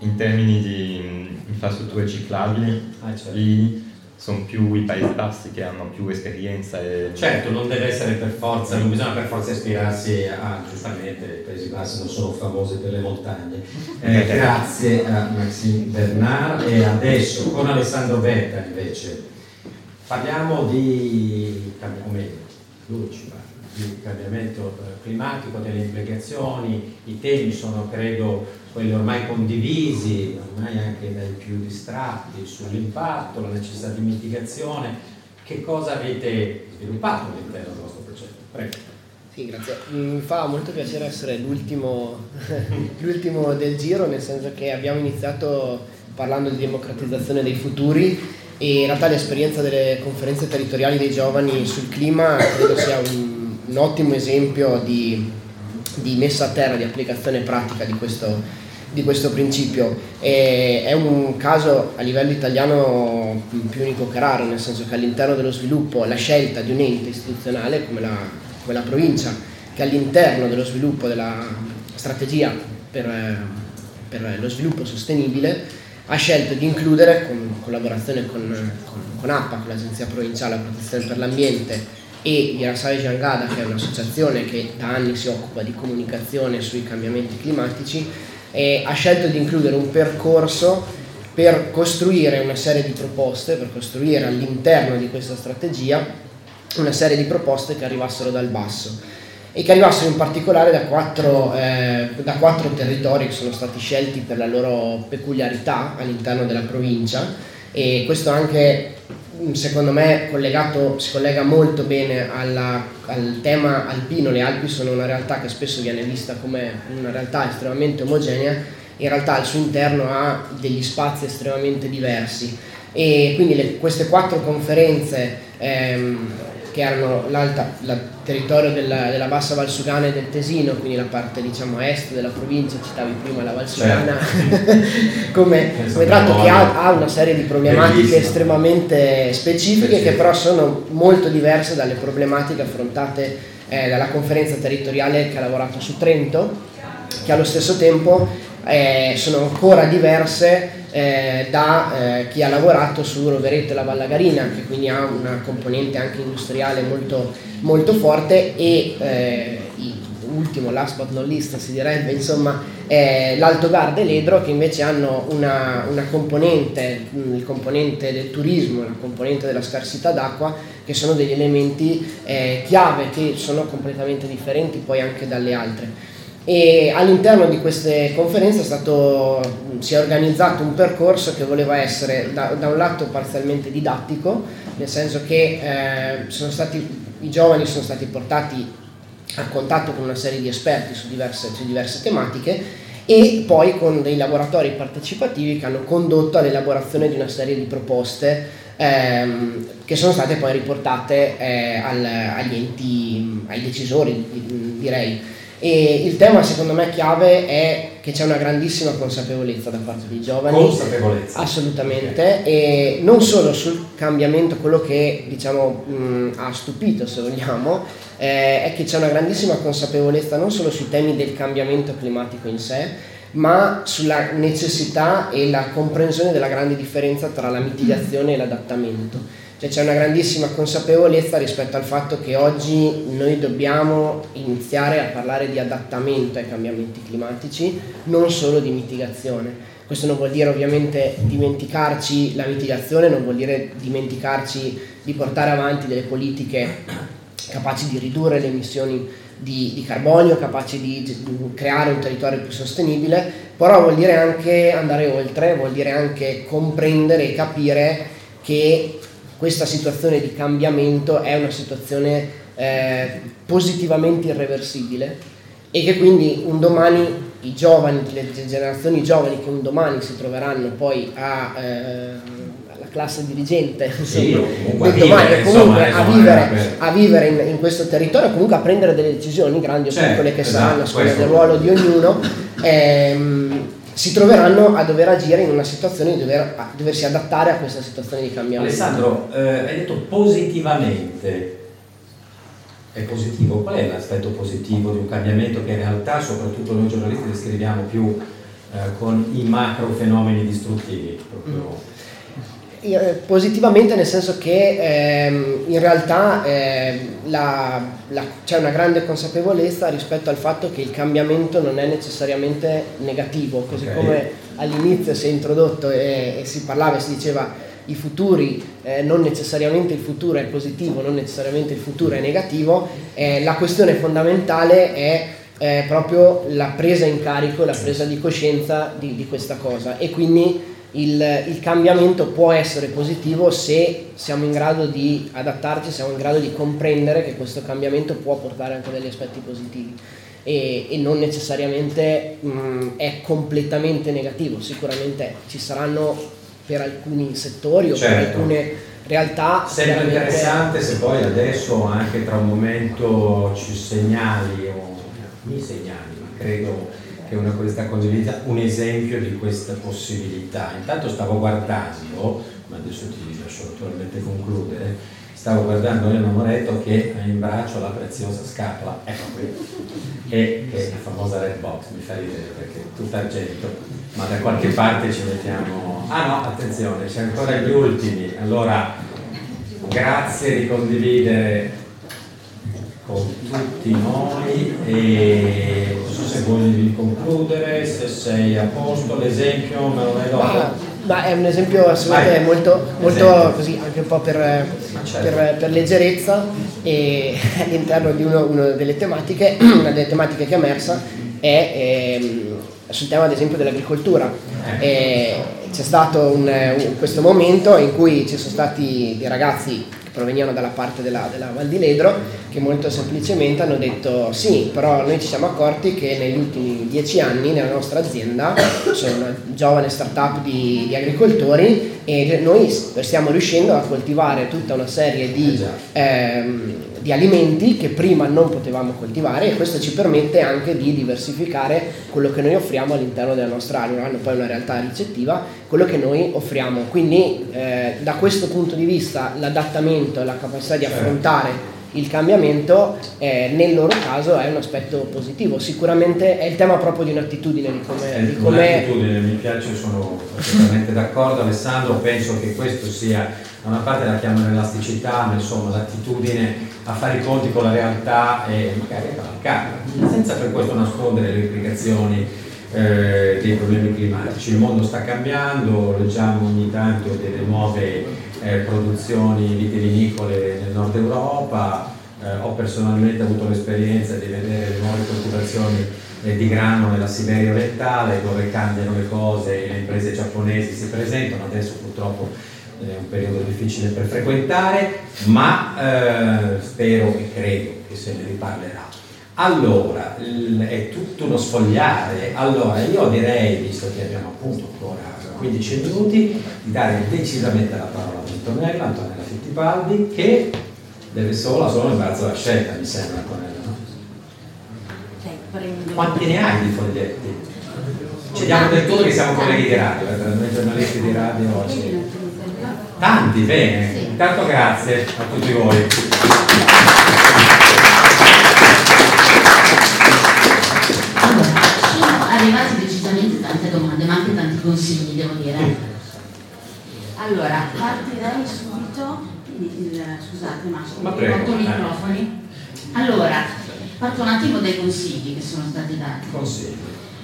[SPEAKER 8] in termini di infrastrutture ciclabili, ah, certo. lì sono più i Paesi Bassi che hanno più esperienza. E...
[SPEAKER 2] Certo, non deve essere per forza, non bisogna per forza ispirarsi a, giustamente, i Paesi Bassi non sono famosi per le montagne. Eh, grazie a Maxime Bernard e adesso con Alessandro Berta invece parliamo di, o meglio, lui ci parla di cambiamento eh, climatico, delle implicazioni, i temi sono credo quelli ormai condivisi, ormai anche dai più distratti, sull'impatto, la necessità di mitigazione. Che cosa avete sviluppato all'interno del vostro progetto? Prego.
[SPEAKER 7] Sì, grazie. Mi fa molto piacere essere l'ultimo, l'ultimo del giro, nel senso che abbiamo iniziato parlando di democratizzazione dei futuri e in realtà l'esperienza delle conferenze territoriali dei giovani sul clima credo sia un, un ottimo esempio di, di messa a terra, di applicazione pratica di questo, di questo principio. E è un caso a livello italiano più unico che raro, nel senso che all'interno dello sviluppo la scelta di un ente istituzionale come la, come la provincia, che all'interno dello sviluppo della strategia per, per lo sviluppo sostenibile, ha scelto di includere, con collaborazione con, con, con APPA, con l'Agenzia Provinciale della Protezione per l'Ambiente, e Yarasai Jangada, che è un'associazione che da anni si occupa di comunicazione sui cambiamenti climatici, e ha scelto di includere un percorso per costruire una serie di proposte, per costruire all'interno di questa strategia una serie di proposte che arrivassero dal basso e che arrivassero in particolare da quattro, eh, da quattro territori che sono stati scelti per la loro peculiarità all'interno della provincia. E questo anche secondo me collegato, si collega molto bene alla, al tema alpino, le Alpi sono una realtà che spesso viene vista come una realtà estremamente omogenea, in realtà al suo interno ha degli spazi estremamente diversi. E quindi le, queste quattro conferenze ehm, che erano il territorio della, della, bassa Valsugana e del Tesino, quindi la parte diciamo est della provincia, citavi prima la Valsugana, certo. come, come tratto che ha, ha, una serie di problematiche Bellissimo. estremamente specifiche che però sono molto diverse dalle problematiche affrontate eh, dalla conferenza territoriale che ha lavorato su Trento, che allo stesso tempo eh, sono ancora diverse eh, da eh, chi ha lavorato su Rovereto e la Vallagarina, che quindi ha una componente anche industriale molto, molto forte e eh, ultimo, last but not least si direbbe, insomma, eh, l'Alto Garda e l'Edro che invece hanno una, una componente, il componente del turismo, la componente della scarsità d'acqua, che sono degli elementi eh, chiave che sono completamente differenti poi anche dalle altre e all'interno di queste conferenze stato, si è organizzato un percorso che voleva essere da, da un lato parzialmente didattico, nel senso che eh, stati, i giovani sono stati portati a contatto con una serie di esperti su diverse, su diverse tematiche e poi con dei laboratori partecipativi che hanno condotto all'elaborazione di una serie di proposte ehm, che sono state poi riportate eh, al, agli enti, ai decisori direi. E il tema secondo me chiave è che c'è una grandissima consapevolezza da parte dei giovani.
[SPEAKER 2] Consapevolezza.
[SPEAKER 7] Assolutamente. Okay. E non solo sul cambiamento, quello che diciamo mh, ha stupito se vogliamo, eh, è che c'è una grandissima consapevolezza non solo sui temi del cambiamento climatico in sé, ma sulla necessità e la comprensione della grande differenza tra la mitigazione e l'adattamento cioè c'è una grandissima consapevolezza rispetto al fatto che oggi noi dobbiamo iniziare a parlare di adattamento ai cambiamenti climatici, non solo di mitigazione. Questo non vuol dire ovviamente dimenticarci la mitigazione, non vuol dire dimenticarci di portare avanti delle politiche capaci di ridurre le emissioni di, di, carbonio, capaci di creare un territorio più sostenibile, però vuol dire anche andare oltre, vuol dire anche comprendere e capire che questa situazione di cambiamento è una situazione eh, positivamente irreversibile e che quindi un domani i giovani, le generazioni giovani che un domani si troveranno poi a, eh, alla classe dirigente
[SPEAKER 2] Sì,
[SPEAKER 7] insomma,
[SPEAKER 2] comunque
[SPEAKER 7] del domani,
[SPEAKER 2] vivere,
[SPEAKER 7] comunque
[SPEAKER 2] insomma,
[SPEAKER 7] a vivere,
[SPEAKER 2] per-
[SPEAKER 7] a vivere in, in questo territorio, comunque a prendere delle decisioni grandi o
[SPEAKER 2] Certo,
[SPEAKER 7] piccole che
[SPEAKER 2] esatto,
[SPEAKER 7] saranno a seconda del ruolo di ognuno, ehm, si troveranno a dover agire in una situazione di dover, a doversi adattare a questa situazione di cambiamento.
[SPEAKER 2] Alessandro, eh, hai detto positivamente. È positivo? Qual è l'aspetto positivo di un cambiamento che in realtà, soprattutto noi giornalisti, descriviamo più eh, con i macro fenomeni distruttivi? Proprio.
[SPEAKER 7] Eh, Positivamente nel senso che ehm, in realtà ehm, la- la- c'è una grande consapevolezza rispetto al fatto che il cambiamento non è necessariamente negativo, così
[SPEAKER 2] Ok.
[SPEAKER 7] come all'inizio si è introdotto e, e si parlava e si diceva i futuri, eh, non necessariamente il futuro è positivo, non necessariamente il futuro è negativo, eh, la questione fondamentale è eh, proprio la presa in carico, la presa di coscienza di, di questa cosa e quindi il, il cambiamento può essere positivo se siamo in grado di adattarci, siamo in grado di comprendere che questo cambiamento può portare anche degli aspetti positivi e, e non necessariamente mh, è completamente negativo, sicuramente ci saranno per alcuni settori o per
[SPEAKER 2] Certo.
[SPEAKER 7] alcune realtà
[SPEAKER 2] Sembra
[SPEAKER 7] veramente-
[SPEAKER 2] interessante se poi adesso anche tra un momento ci segnali o mi segnali, ma credo che una questa condivisa un esempio di questa possibilità. Intanto stavo guardando, ma adesso ti lascio naturalmente concludere, stavo guardando Elena Moretto che ha in braccio la preziosa scatola, ecco qui, e che è la famosa red box, mi fa ridere perché è tutta argento, ma da qualche parte ci mettiamo... Ah no, attenzione, c'è ancora gli ultimi, allora grazie di condividere con tutti noi e non so se volevi concludere, se sei a posto, l'esempio me lo
[SPEAKER 7] Ma,
[SPEAKER 2] dopo?
[SPEAKER 7] ma è un esempio assolutamente
[SPEAKER 2] Vai.
[SPEAKER 7] molto, molto
[SPEAKER 2] Esempio.
[SPEAKER 7] così, anche un po' per,
[SPEAKER 2] certo.
[SPEAKER 7] per- per leggerezza e all'interno di uno- una delle tematiche, una delle tematiche che è emersa è ehm, sul tema ad esempio dell'agricoltura. E c'è stato un- un- questo momento in cui ci sono stati dei ragazzi provenivano dalla parte della, della Val di Ledro che molto semplicemente hanno detto sì, però noi ci siamo accorti che negli ultimi dieci anni nella nostra azienda c'è una giovane startup di, di agricoltori e noi stiamo riuscendo a coltivare tutta una serie di, ehm, di alimenti che prima non potevamo coltivare e questo ci permette anche di diversificare quello che noi offriamo all'interno della nostra area, hanno poi una realtà ricettiva, quello che noi offriamo. Quindi eh, da questo punto di vista l'adattamento e la capacità di
[SPEAKER 2] Certo.
[SPEAKER 7] affrontare il cambiamento eh, nel loro caso è un aspetto positivo, sicuramente è il tema proprio di un'attitudine, di come... Di come-
[SPEAKER 2] un'attitudine, mi piace, sono perfettamente d'accordo. Alessandro, penso che questo sia, da una parte la chiamano elasticità, ma insomma l'attitudine a fare i conti con la realtà e magari a cavalcarla, senza per questo nascondere le implicazioni eh, dei problemi climatici. Il mondo sta cambiando, leggiamo ogni tanto delle nuove eh, produzioni vitivinicole nel nord Europa, eh, ho personalmente avuto l'esperienza di vedere le nuove coltivazioni eh, di grano nella Siberia orientale dove cambiano le cose e le imprese giapponesi si presentano, adesso purtroppo è un periodo difficile per frequentare, ma eh, spero e credo che se ne riparlerà. Allora, è tutto uno sfogliare, allora io direi, visto che abbiamo appunto ancora 15 minuti, di dare decisamente la parola ad Antonella, Antonella Fittipaldi, che deve solo, solo imbarazzo della scelta, mi sembra Antonella, no? Quanti ne hai di foglietti? Ci diamo del tutto che siamo colleghi di radio, eh, noi giornalisti di radio oggi. Tanti, bene. Intanto grazie a tutti voi.
[SPEAKER 9] Sono arrivate decisamente tante domande, ma anche tanti consigli, devo dire. Allora, partirei subito. il- Scusate, ma rotto i
[SPEAKER 2] eh.
[SPEAKER 9] microfoni. Allora, parto un attimo dai consigli che sono stati dati.
[SPEAKER 2] Consigli.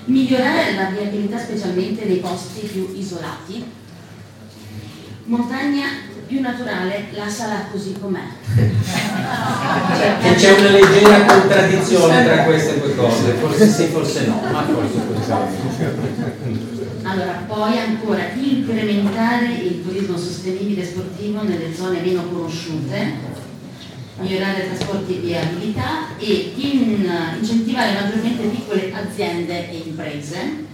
[SPEAKER 9] Migliorare la viabilità specialmente nei posti più isolati. Montagna più naturale, lasciala così com'è.
[SPEAKER 2] Che c'è una leggera contraddizione tra queste due cose, forse sì, forse no, ma forse così.
[SPEAKER 9] Allora, poi ancora incrementare il turismo sostenibile e sportivo nelle zone meno conosciute, migliorare trasporti e viabilità e in- incentivare maggiormente piccole aziende e imprese,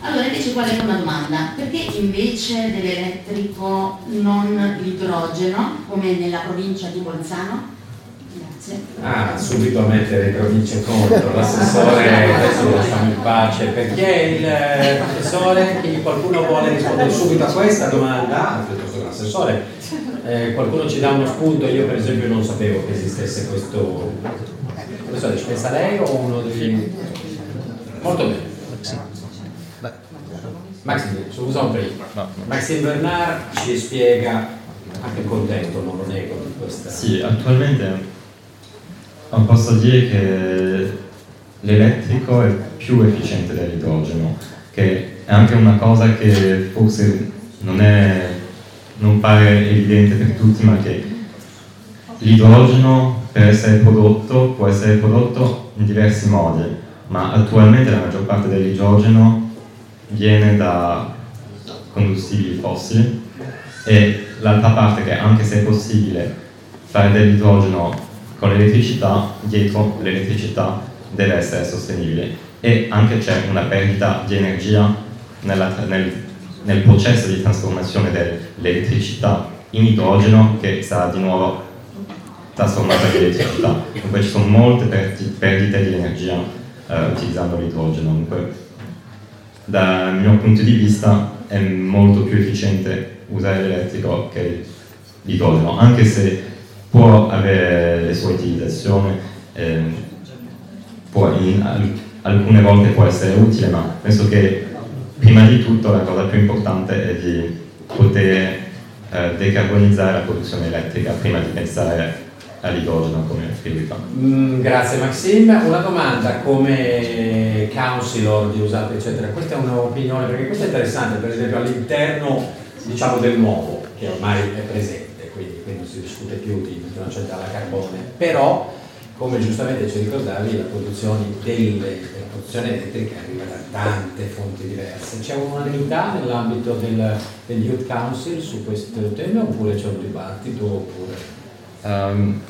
[SPEAKER 9] Allora invece qua è una domanda, perché invece dell'elettrico non l'idrogeno, come nella provincia di Bolzano?
[SPEAKER 2] Ah, subito a mettere province contro l'assessore, adesso lo lasciamo in pace. Perché il eh, professore, qualcuno vuole rispondere subito a questa domanda, ah, piuttosto che l'assessore, eh, qualcuno ci dà uno spunto, io per esempio non sapevo che esistesse questo. Professore, ci pensa lei o uno dei. Molto bene. Maxime, scusa un prima. Maxime Bernard ci spiega, anche contento, non lo nego, di questa.
[SPEAKER 8] Sì, attualmente non posso dire che l'elettrico è più efficiente dell'idrogeno, che è anche una cosa che forse non, è, non pare evidente per tutti, ma che l'idrogeno per essere prodotto può essere prodotto in diversi modi, ma attualmente la maggior parte dell'idrogeno viene da combustibili fossili e l'altra parte che anche se è possibile fare dell'idrogeno con l'elettricità, dietro l'elettricità deve essere sostenibile e anche c'è una perdita di energia nella- nel, nel processo di trasformazione dell'elettricità in idrogeno che sarà di nuovo trasformata in elettricità. Dunque ci sono molte perdi- perdite di energia eh, utilizzando l'idrogeno. Dunque, dal mio punto di vista è molto più efficiente usare l'elettrico che l'idrogeno, anche se può avere le sue utilizzazioni, ehm, può in- al- alcune volte può essere utile, ma penso che prima di tutto la cosa più importante è di poter eh, decarbonizzare la produzione elettrica prima di pensare all'idrogeno come priorità.
[SPEAKER 2] Mm, grazie Maxim. Una domanda come counselor di Usato eccetera, questa è un'opinione perché questo è interessante per esempio all'interno diciamo del nuovo che ormai è presente, quindi qui non si discute più di una centrale a carbone, però come giustamente ci ricordavi la produzione, delle, la produzione elettrica arriva da tante fonti diverse. C'è un'unanimità nell'ambito del, del Youth Council su questo tema oppure c'è un dibattito oppure...
[SPEAKER 8] Ehm,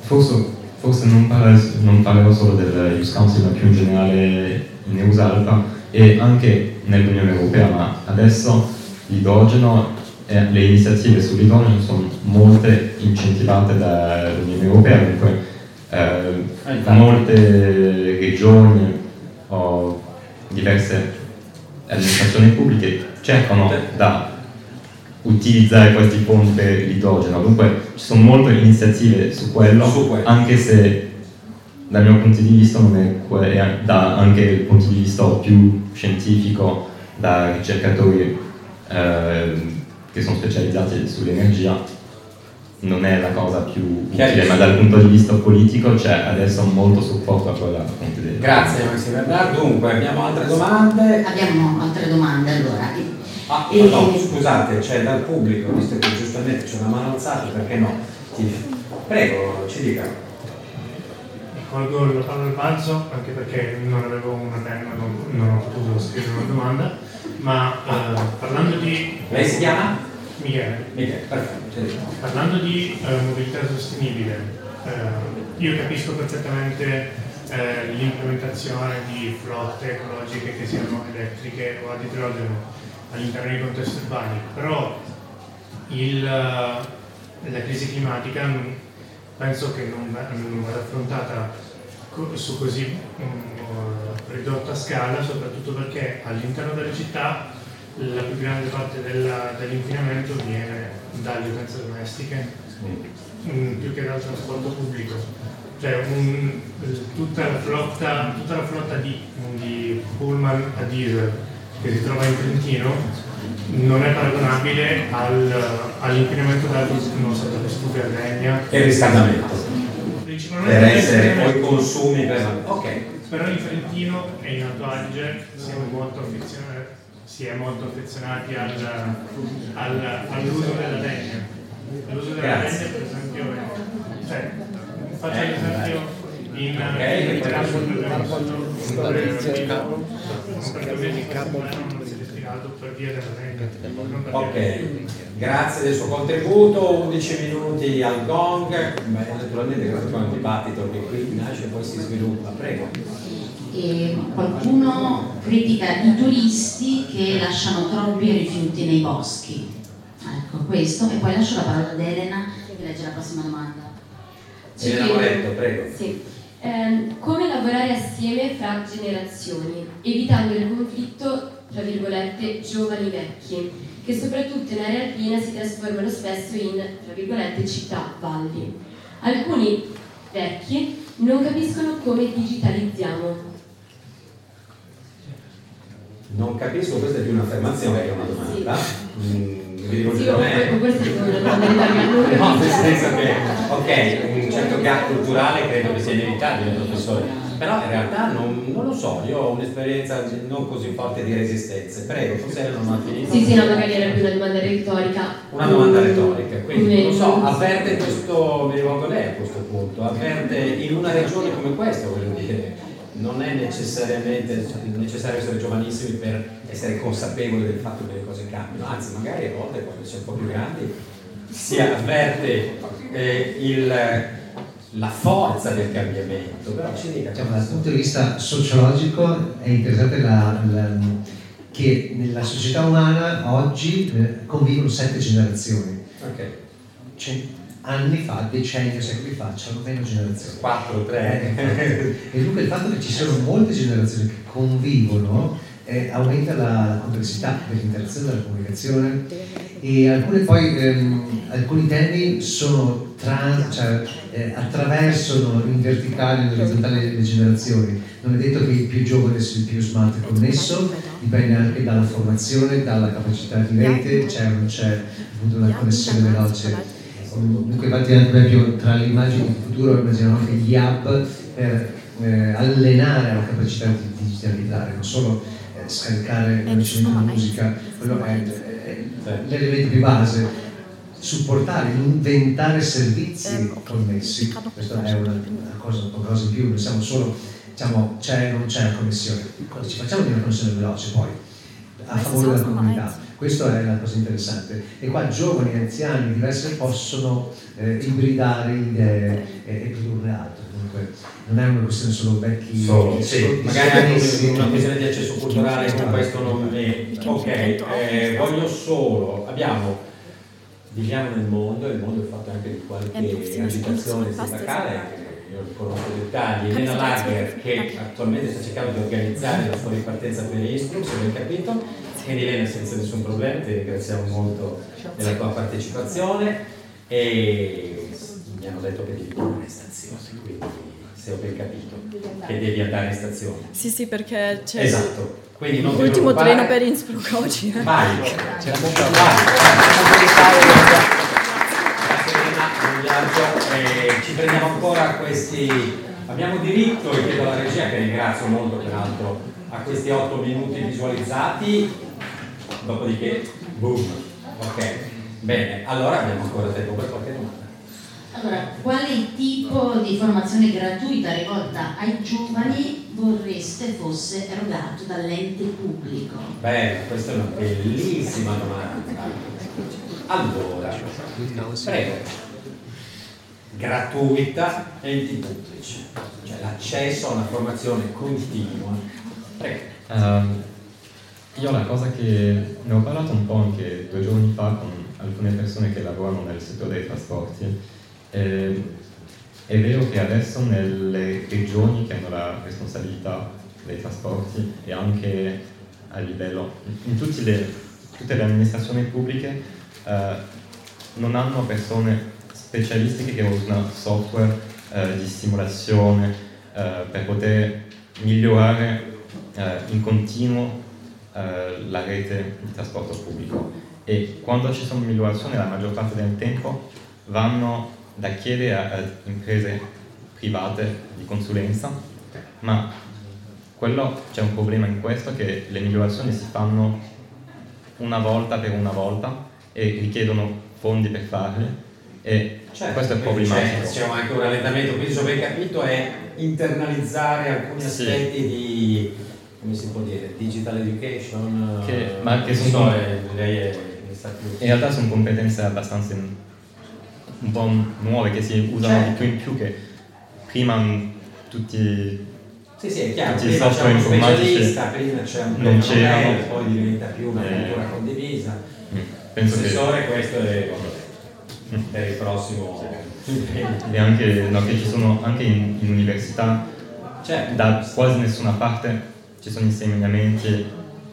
[SPEAKER 8] forse forse non, parla- non parlerò solo del Youth Council, ma più in generale in EUSALPA e anche nell'Unione Europea, ma adesso l'idrogeno e le iniziative sull'idrogeno sono molte incentivate dall'Unione Europea, dunque eh, molte regioni o diverse amministrazioni pubbliche cercano da utilizzare questi fondi per l'idrogeno. Dunque ci sono molte iniziative su quello,
[SPEAKER 2] Su quello.
[SPEAKER 8] anche se dal mio punto di vista non è, que- da anche il punto di vista più scientifico, da ricercatori ehm, che sono specializzati sull'energia, non è la cosa più utile, ma dal punto di vista politico c'è adesso molto supporto a quella fonte di
[SPEAKER 2] Grazie Maximo Bernard. Dunque, abbiamo altre domande?
[SPEAKER 9] Abbiamo altre domande allora.
[SPEAKER 2] Ah,
[SPEAKER 9] E-
[SPEAKER 2] no, scusate, c'è dal pubblico, visto che giustamente c'è una mano alzata, perché no? Ti- Prego, ci dica.
[SPEAKER 10] Colgo la palla al balzo anche perché non avevo una penna, non, non ho potuto scrivere una domanda, ma eh, parlando di...
[SPEAKER 2] Lei si chiama?
[SPEAKER 10] Michele.
[SPEAKER 2] Michele, perfetto.
[SPEAKER 10] Parlando di eh, mobilità sostenibile, eh, io capisco perfettamente eh, l'implementazione di flotte ecologiche che siano elettriche o ad idrogeno all'interno dei contesti urbani, però il, eh, la crisi climatica penso che non, non vada affrontata su così ridotta scala, soprattutto perché all'interno delle città la più grande parte della- dell'inquinamento viene dalle utenze domestiche mm, più che dal trasporto pubblico. Cioè un- tutta, la flotta, tutta la flotta di, di pullman a diesel che si trova in Trentino non è paragonabile al, all'inquinamento dato non so, dalle stufe a legna.
[SPEAKER 2] E riscaldamento. Per essere poi consumi per... Ok.
[SPEAKER 10] Però in Trentino e in Alto Adige siamo molto affezionati, si è molto affezionati al, al- all'uso della legna. L'uso della legna per esempio è, cioè, faccio
[SPEAKER 2] Eh,
[SPEAKER 10] l'esempio in
[SPEAKER 2] Ok,
[SPEAKER 10] in
[SPEAKER 2] carbon-
[SPEAKER 7] carbon storage, carbon-
[SPEAKER 10] non si è destinato per via della legna. Non per via
[SPEAKER 2] Ok, grazie del suo contributo, 11 minuti al gong, Beh, naturalmente questo è un dibattito che qui nasce e poi si sviluppa, prego.
[SPEAKER 9] E qualcuno critica i turisti che lasciano troppi rifiuti nei boschi. Ecco, questo. E poi lascio la parola ad Elena che legge la prossima domanda.
[SPEAKER 2] Elena Moretto, prego.
[SPEAKER 11] Sì. Ehm, come lavorare assieme fra generazioni, evitando il conflitto, tra virgolette, giovani-vecchi, che soprattutto in area alpina si trasformano spesso in, tra virgolette, città-valli. Alcuni vecchi non capiscono come digitalizziamo.
[SPEAKER 2] Non capisco, questa è più un'affermazione che una domanda. Mm,
[SPEAKER 11] Sì,
[SPEAKER 2] a
[SPEAKER 11] o
[SPEAKER 2] me.
[SPEAKER 11] questa è una domanda ritargata.
[SPEAKER 2] No, nel senso che, ok, un certo gap culturale credo che sia inevitabile, professore, però in realtà non, non lo so, io ho un'esperienza non così forte di resistenze. Prego, forse non ha finito.
[SPEAKER 11] Sì, sì, no, magari era più una domanda retorica.
[SPEAKER 2] Una domanda retorica, quindi non lo so, avverte questo, mi rivolgo a lei a questo punto, avverte in una regione come questa, voglio dire, non è necessariamente necessario essere giovanissimi per essere consapevoli del fatto che le cose cambiano, anzi magari a volte quando si è un po' più grandi si avverte eh, il- la forza del cambiamento, però ci dica.
[SPEAKER 4] Diciamo, dal punto di vista sociologico è interessante la- la- che nella società umana oggi eh, convivono sette generazioni.
[SPEAKER 2] Ok.
[SPEAKER 4] Cent- anni fa, decenni secoli fa, c'erano meno generazioni.
[SPEAKER 2] 4, 3.
[SPEAKER 4] E dunque il fatto che ci siano molte generazioni che convivono eh, aumenta la, complessità dell'interazione, della comunicazione e alcune poi, ehm, alcuni temi sono trans, cioè, eh, attraversano in verticale e in orizzontale le generazioni. Non è detto che il più giovane sia il più smart connesso, dipende anche dalla formazione, dalla capacità di rete, c'è o non c'è appunto una connessione veloce. Dunque infatti anche esempio tra le immagini di futuro immaginiamo anche gli hub per eh, allenare la capacità di digitalizzare, non solo eh, scaricare velocemente la musica, quello è, è- l'elemento di base, supportare, inventare servizi connessi, questa è una, una cosa, una cosa in più, non siamo solo, diciamo, c'è o non c'è la connessione, ci facciamo di una connessione veloce poi, a favore della comunità. Questa è la cosa interessante. E qua giovani e anziani diversi possono eh, ibridare idee e, e produrre altro. Comunque non è una questione solo vecchi.
[SPEAKER 2] Solo, sì, magari anche una questione di accesso culturale con questo non mi... Ok, eh, voglio solo, abbiamo, viviamo nel mondo, il mondo è fatto anche di qualche agitazione sindacale, io conosco i dettagli, Elena Lager che attualmente sta cercando di organizzare la sua ripartenza per Innsbruck, se ben capito, quindi Elena senza nessun problema, ti ringraziamo molto della tua partecipazione e mi hanno detto che devi tornare in stazione, quindi se ho ben capito, che devi andare in stazione.
[SPEAKER 6] Sì, sì, perché c'è
[SPEAKER 2] Esatto, quindi non ti
[SPEAKER 6] l'ultimo treno per Innsbruck oggi. eh.
[SPEAKER 2] Vai, c'è un viaggio e ci prendiamo ancora questi abbiamo diritto e chiedo alla regia che ringrazio molto peraltro a questi otto minuti visualizzati dopodiché boom. Ok bene. Allora abbiamo ancora tempo per qualche domanda.
[SPEAKER 9] Allora, quale tipo di formazione gratuita? Rivolta ai giovani vorreste fosse erogato dall'ente pubblico?
[SPEAKER 2] bene questa è una bellissima domanda. Allora prego. Gratuita enti pubblici. Cioè l'accesso a una formazione continua. Prego.
[SPEAKER 8] Ehm, io la cosa che ne ho parlato un po' anche due giorni fa con alcune persone che lavorano nel settore dei trasporti. ehm, è vero che adesso nelle regioni che hanno la responsabilità dei trasporti e anche a livello, in tutti le- tutte le amministrazioni pubbliche eh, non hanno persone specialistiche che usano software eh, di simulazione eh, per poter migliorare eh, in continuo eh, la rete di trasporto pubblico. E quando ci sono migliorazioni la maggior parte del tempo vanno da chiedere a, a imprese private di consulenza ma quello c'è un problema in questo che le migliorazioni si fanno una volta per una volta e richiedono fondi per farle e
[SPEAKER 2] Certo,
[SPEAKER 8] questo è problematico.
[SPEAKER 2] C'è, c'è anche un rallentamento, ho ben capito è internalizzare alcuni
[SPEAKER 8] Sì.
[SPEAKER 2] aspetti di, come si può dire, digital education.
[SPEAKER 8] Che-
[SPEAKER 2] eh,
[SPEAKER 8] ma che sono-
[SPEAKER 2] so, eh, lei è, sa più.
[SPEAKER 8] In realtà sono competenze abbastanza un po' nuove che si usano
[SPEAKER 2] Certo.
[SPEAKER 8] di più in più che prima tutti
[SPEAKER 2] Sì, sì, è chiaro, prima c'è uno specialista, prima c'è un
[SPEAKER 8] non c'erano.
[SPEAKER 2] poi diventa più una
[SPEAKER 8] Eh,
[SPEAKER 2] cultura condivisa.
[SPEAKER 8] penso che-
[SPEAKER 2] Professore, questo è per il prossimo
[SPEAKER 8] e anche, no, che ci sono anche in, in università
[SPEAKER 2] Certo.
[SPEAKER 8] da quasi nessuna parte ci sono insegnamenti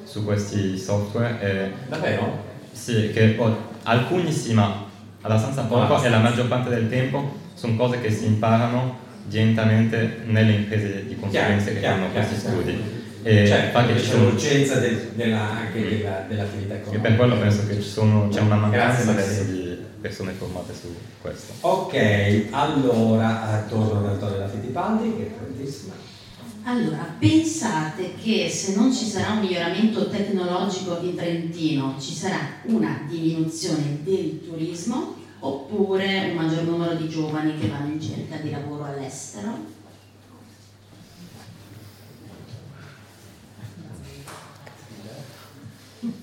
[SPEAKER 8] su questi software e
[SPEAKER 2] Davvero?
[SPEAKER 8] sì, che oh, alcuni sì ma abbastanza poco e la maggior parte del tempo sono cose che si imparano direttamente nelle imprese di consulenza che
[SPEAKER 2] Chiaro,
[SPEAKER 8] fanno
[SPEAKER 2] chiaro,
[SPEAKER 8] questi
[SPEAKER 2] chiaro.
[SPEAKER 8] studi e
[SPEAKER 2] Certo,
[SPEAKER 8] fa che
[SPEAKER 2] perché
[SPEAKER 8] ci
[SPEAKER 2] c'è
[SPEAKER 8] sono
[SPEAKER 2] l'urgenza del- della, anche della- dell'attività
[SPEAKER 8] e
[SPEAKER 2] economica.
[SPEAKER 8] per quello penso che sono, c'è una mancanza adesso di persone formate su questo
[SPEAKER 2] Ok, allora torno ad Antonella Fittipaldi che è prontissima.
[SPEAKER 9] Allora, pensate che se non ci sarà un miglioramento tecnologico in Trentino ci sarà una diminuzione del turismo oppure un maggior numero di giovani che vanno in cerca di lavoro all'estero?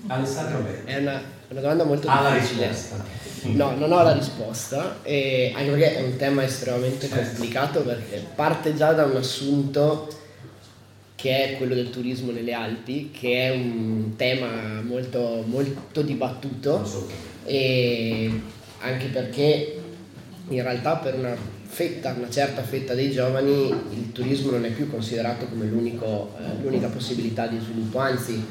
[SPEAKER 2] Alessandro.
[SPEAKER 7] È una, una domanda molto
[SPEAKER 2] Ha la
[SPEAKER 7] difficile.
[SPEAKER 2] risposta.
[SPEAKER 7] No, non ho la risposta, e anche perché è un tema estremamente complicato perché parte già da un assunto che è quello del turismo nelle Alpi, che è un tema molto, molto dibattuto. E anche perché in realtà per una fetta, una certa fetta dei giovani il turismo non è più considerato come l'unico, eh, l'unica possibilità di sviluppo, anzi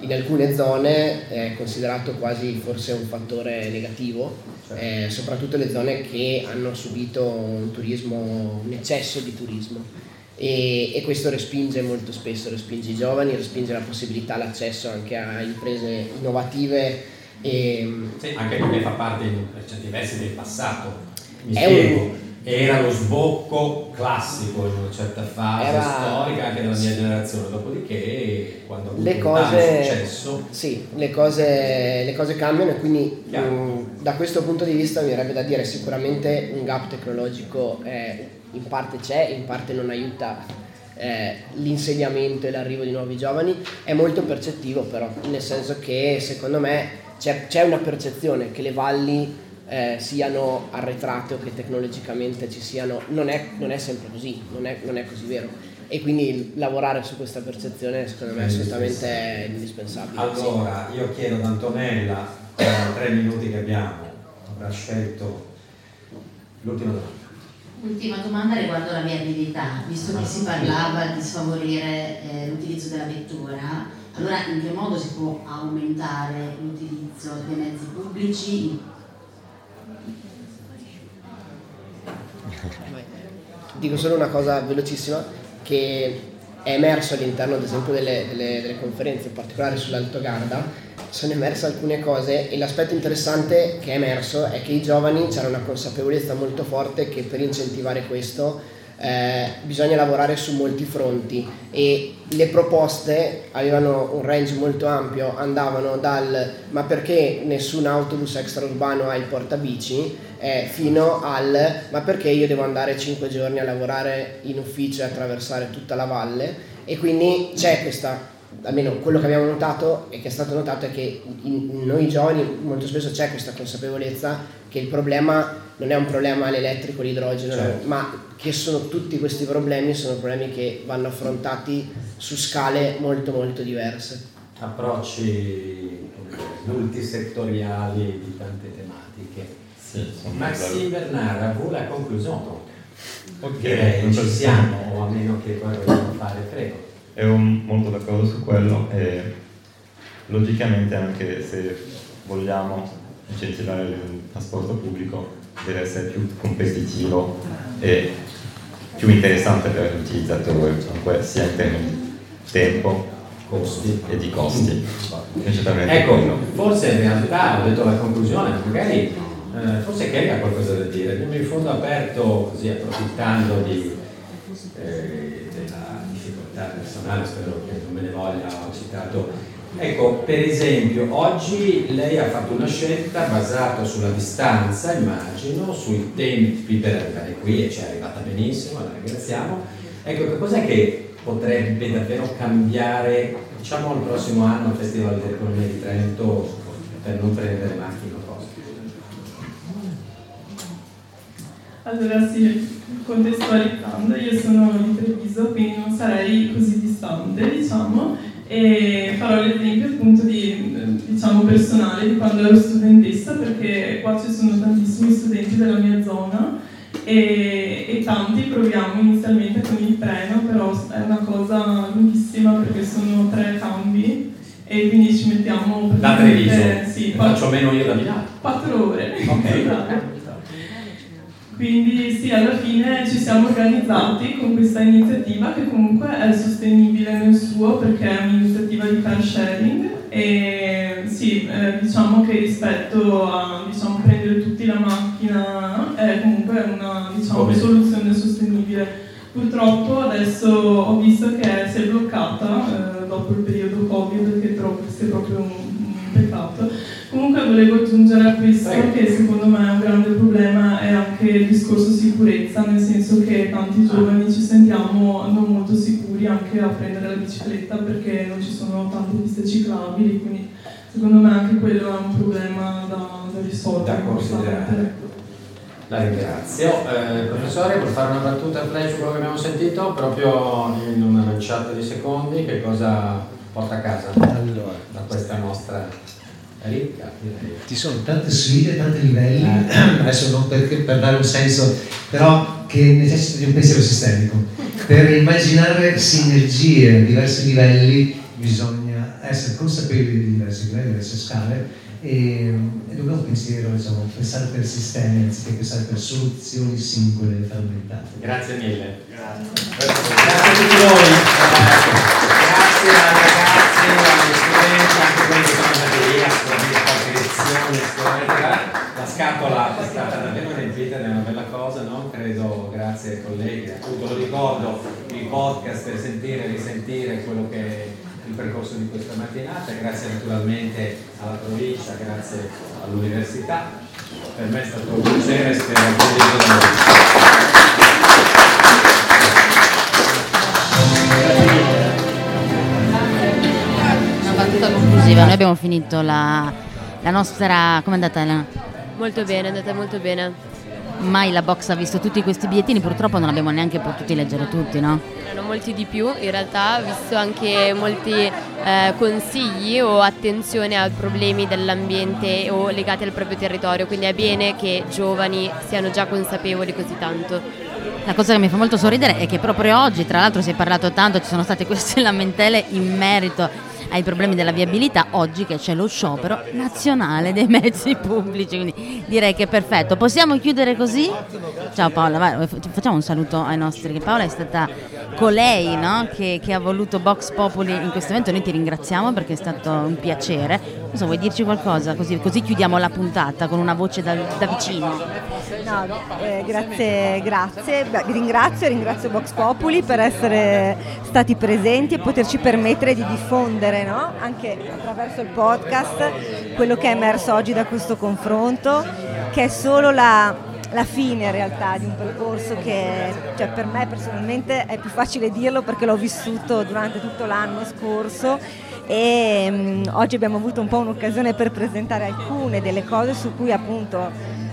[SPEAKER 7] in alcune zone è considerato quasi forse un fattore negativo, eh, soprattutto le zone che hanno subito un turismo, un eccesso di turismo. E, e questo respinge molto spesso, respinge i giovani, respinge la possibilità, l'accesso anche a imprese innovative. E,
[SPEAKER 2] Sì, anche perché fa parte per certi versi del passato. Mi
[SPEAKER 7] È
[SPEAKER 2] spiego.
[SPEAKER 7] un-
[SPEAKER 2] Era lo sbocco classico in una certa fase
[SPEAKER 7] Era-
[SPEAKER 2] storica anche della mia generazione, dopodiché quando ha avuto
[SPEAKER 7] le cose,
[SPEAKER 2] successo
[SPEAKER 7] sì, le cose, le cose cambiano e quindi mm, da questo punto di vista mi verrebbe da dire sicuramente un gap tecnologico eh, in parte c'è, in parte non aiuta eh, l'insegnamento e l'arrivo di nuovi giovani, è molto percettivo però, nel senso che secondo me c'è, c'è una percezione che le valli eh, siano arretrate o che tecnologicamente ci siano, non è, non è sempre così, non è, non è così vero. E quindi lavorare su questa percezione secondo me è assolutamente indispensabile.
[SPEAKER 2] Allora, io chiedo ad Antonella, con i tre minuti che abbiamo, avrà scelto l'ultima domanda.
[SPEAKER 9] Ultima domanda riguardo la viabilità, visto che si parlava di sfavorire eh, l'utilizzo della vettura, allora in che modo si può aumentare l'utilizzo dei mezzi pubblici?
[SPEAKER 7] Dico solo una cosa velocissima che è emerso all'interno ad esempio delle, delle- delle conferenze, in particolare sull'Alto Garda, sono emerse alcune cose e l'aspetto interessante che è emerso è che i giovani c'era una consapevolezza molto forte che per incentivare questo eh, bisogna lavorare su molti fronti e le proposte avevano un range molto ampio, andavano dal ma perché nessun autobus extraurbano ha il portabici? eh, fino al ma perché io devo andare 5 giorni a lavorare in ufficio e attraversare tutta la valle? E quindi c'è questa almeno quello che abbiamo notato e che è stato notato è che in, noi giovani molto spesso c'è questa consapevolezza che il problema non è un problema l'elettrico, l'idrogeno,
[SPEAKER 2] Certo.
[SPEAKER 7] ma che sono tutti questi problemi sono problemi che vanno affrontati su scale molto molto diverse.
[SPEAKER 2] Approcci dire, multisettoriali di tante tematiche.
[SPEAKER 8] Sì,
[SPEAKER 2] Maxime Bernard, a voi la conclusione.
[SPEAKER 8] Ok, non
[SPEAKER 2] ci siamo, o a meno che poi vogliamo fare, prego.
[SPEAKER 8] Ero molto d'accordo su quello e logicamente anche se vogliamo incentivare il trasporto pubblico deve essere più competitivo e più interessante per l'utilizzatore, comunque sia in termini di tempo
[SPEAKER 2] costi.
[SPEAKER 8] e di costi.
[SPEAKER 2] Ecco,
[SPEAKER 8] quello.
[SPEAKER 2] forse in realtà ho detto la conclusione, magari eh, forse Kelly ha qualcosa da dire. Abbiamo in fondo aperto, così approfittando di, eh, della difficoltà personale, spero che non me ne voglia, ho citato. Ecco, per esempio, oggi lei ha fatto una scelta basata sulla distanza, immagino, sui tempi per arrivare qui e ci è arrivata benissimo, la ringraziamo. Ecco, che cos'è che potrebbe davvero cambiare, diciamo, il prossimo anno al Festival dell'Economia di Trento per non prendere macchine o?
[SPEAKER 5] Allora sì, contestualizzando, io sono di Treviso, quindi non sarei così distante, diciamo, e farò l'esempio appunto di, diciamo, personale di quando ero studentessa, perché qua ci sono tantissimi studenti della mia zona e, e tanti proviamo inizialmente con il treno, però è una cosa lunghissima perché sono tre cambi e quindi ci mettiamo
[SPEAKER 2] da Treviso
[SPEAKER 5] sì,
[SPEAKER 2] faccio meno io da Milano.
[SPEAKER 5] 4 ore.
[SPEAKER 2] Ok
[SPEAKER 5] quindi sì, alla fine ci siamo organizzati con questa iniziativa che comunque è sostenibile nel suo perché è un'iniziativa di car sharing e sì, eh, diciamo che rispetto a diciamo, prendere tutti la macchina è comunque una diciamo, soluzione sostenibile. Purtroppo adesso ho visto che si è bloccata eh, dopo il periodo Covid, che trovo che sia proprio un, un peccato. Comunque volevo aggiungere a questo che secondo me è un grande problema il discorso sicurezza, nel senso che tanti giovani ci sentiamo non molto sicuri anche a prendere la bicicletta perché non ci sono tante piste ciclabili, quindi secondo me anche quello è un problema da, da risolvere.
[SPEAKER 2] Da considerare. La ringrazio. Eh, professore, per fare una battuta a flash su quello che abbiamo sentito, proprio in una manciata di secondi, che cosa porta a casa allora. da questa nostra ricca.
[SPEAKER 4] Ci sono tante sfide, tanti livelli, adesso non perché, per dare un senso, però che necessitano di un pensiero sistemico. Per immaginare sinergie a diversi livelli bisogna essere consapevoli di diversi livelli, diverse scale e, e dobbiamo pensiero, diciamo, pensare per sistemi anziché pensare per soluzioni singole e frammentate.
[SPEAKER 2] Grazie mille. Grazie. Grazie a tutti voi. Grazie ai sicuramente. La scatola è stata davvero riempita, è una bella cosa, no? Credo, grazie ai colleghi. Appunto lo ricordo, il podcast, sentire, risentire quello che il percorso di questa mattinata, grazie naturalmente alla provincia, grazie all'università. Per me è stato un piacere, spero condiviso da
[SPEAKER 9] Una battuta conclusiva, noi abbiamo finito la, la nostra... come è andata Elena?
[SPEAKER 12] Molto bene, è andata molto bene
[SPEAKER 9] mai la box ha visto tutti questi bigliettini, purtroppo non abbiamo neanche potuti leggere tutti, no?
[SPEAKER 12] Erano molti di più, in realtà ho visto anche molti eh, consigli o attenzione a problemi dell'ambiente o legati al proprio territorio, quindi è bene che giovani siano già consapevoli così tanto.
[SPEAKER 9] La cosa che mi fa molto sorridere è che proprio oggi, tra l'altro si è parlato tanto, ci sono state queste lamentele in merito ai problemi della viabilità oggi che c'è lo sciopero nazionale dei mezzi pubblici, quindi direi che è perfetto. Possiamo chiudere così? Ciao Paola, vai, facciamo un saluto ai nostri, Paola è stata colei no? che, che, ha voluto Vox Populi in questo evento, noi ti ringraziamo perché è stato un piacere. Non so, vuoi dirci qualcosa? Così, così chiudiamo la puntata con una voce da, da vicino.
[SPEAKER 13] No, eh, grazie, grazie. Beh, ringrazio, ringrazio Vox Populi per essere stati presenti e poterci permettere di diffondere no? anche attraverso il podcast quello che è emerso oggi da questo confronto, che è solo la, la fine in realtà di un percorso che cioè, per me personalmente è più facile dirlo perché l'ho vissuto durante tutto l'anno scorso e mh, oggi abbiamo avuto un po' un'occasione per presentare alcune delle cose su cui appunto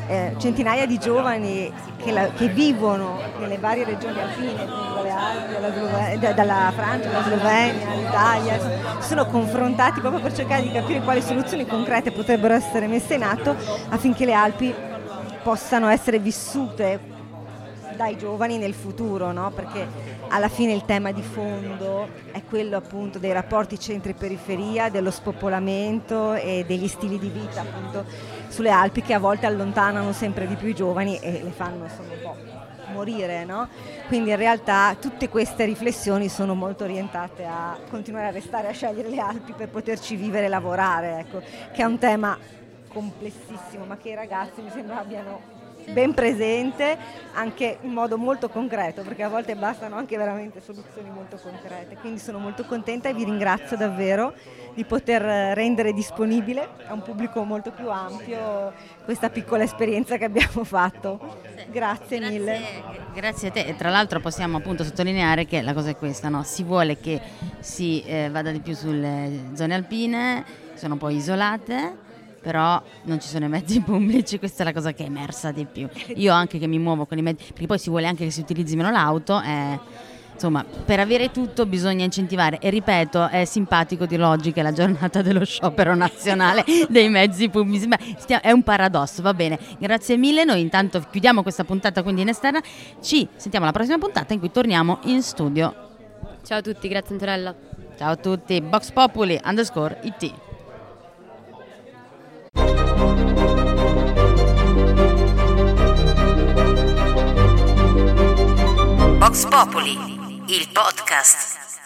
[SPEAKER 13] eh, centinaia di giovani che, la, che, vivono nelle varie regioni alpine, dalle Alpi, dalla, dalla Francia, dalla Slovenia, dall'Italia, si sono confrontati proprio per cercare di capire quali soluzioni concrete potrebbero essere messe in atto affinché le Alpi possano essere vissute dai giovani nel futuro, no? perché alla fine il tema di fondo è quello appunto dei rapporti centri-periferia, dello spopolamento e degli stili di vita appunto sulle Alpi che a volte allontanano sempre di più i giovani e le fanno insomma un po' morire, no? Quindi in realtà tutte queste riflessioni sono molto orientate a continuare a restare a scegliere le Alpi per poterci vivere e lavorare, ecco, che è un tema complessissimo ma che i ragazzi mi sembra abbiano ben presente anche in modo molto concreto perché a volte bastano anche veramente soluzioni molto concrete. Quindi sono molto contenta e vi ringrazio davvero di poter rendere disponibile a un pubblico molto più ampio questa piccola esperienza che abbiamo fatto. Grazie, grazie. mille.
[SPEAKER 9] Grazie a te. E tra l'altro possiamo appunto sottolineare che la cosa è questa no? si vuole che si eh, vada di più sulle zone alpine sono poi isolate però non ci sono i mezzi pubblici, questa è la cosa che è emersa di più. Io anche che mi muovo con i mezzi, perché poi si vuole anche che si utilizzi meno l'auto, eh, insomma, per avere tutto bisogna incentivare e ripeto, è simpatico di logica la giornata dello sciopero nazionale dei mezzi pubblici, ma è un paradosso, va bene. Grazie mille, noi intanto chiudiamo questa puntata quindi in esterna, ci sentiamo alla prossima puntata in cui torniamo in studio.
[SPEAKER 12] Ciao a tutti, grazie Antonella.
[SPEAKER 9] Ciao a tutti, Box Populi underscore IT.
[SPEAKER 14] Vox Populi, il podcast.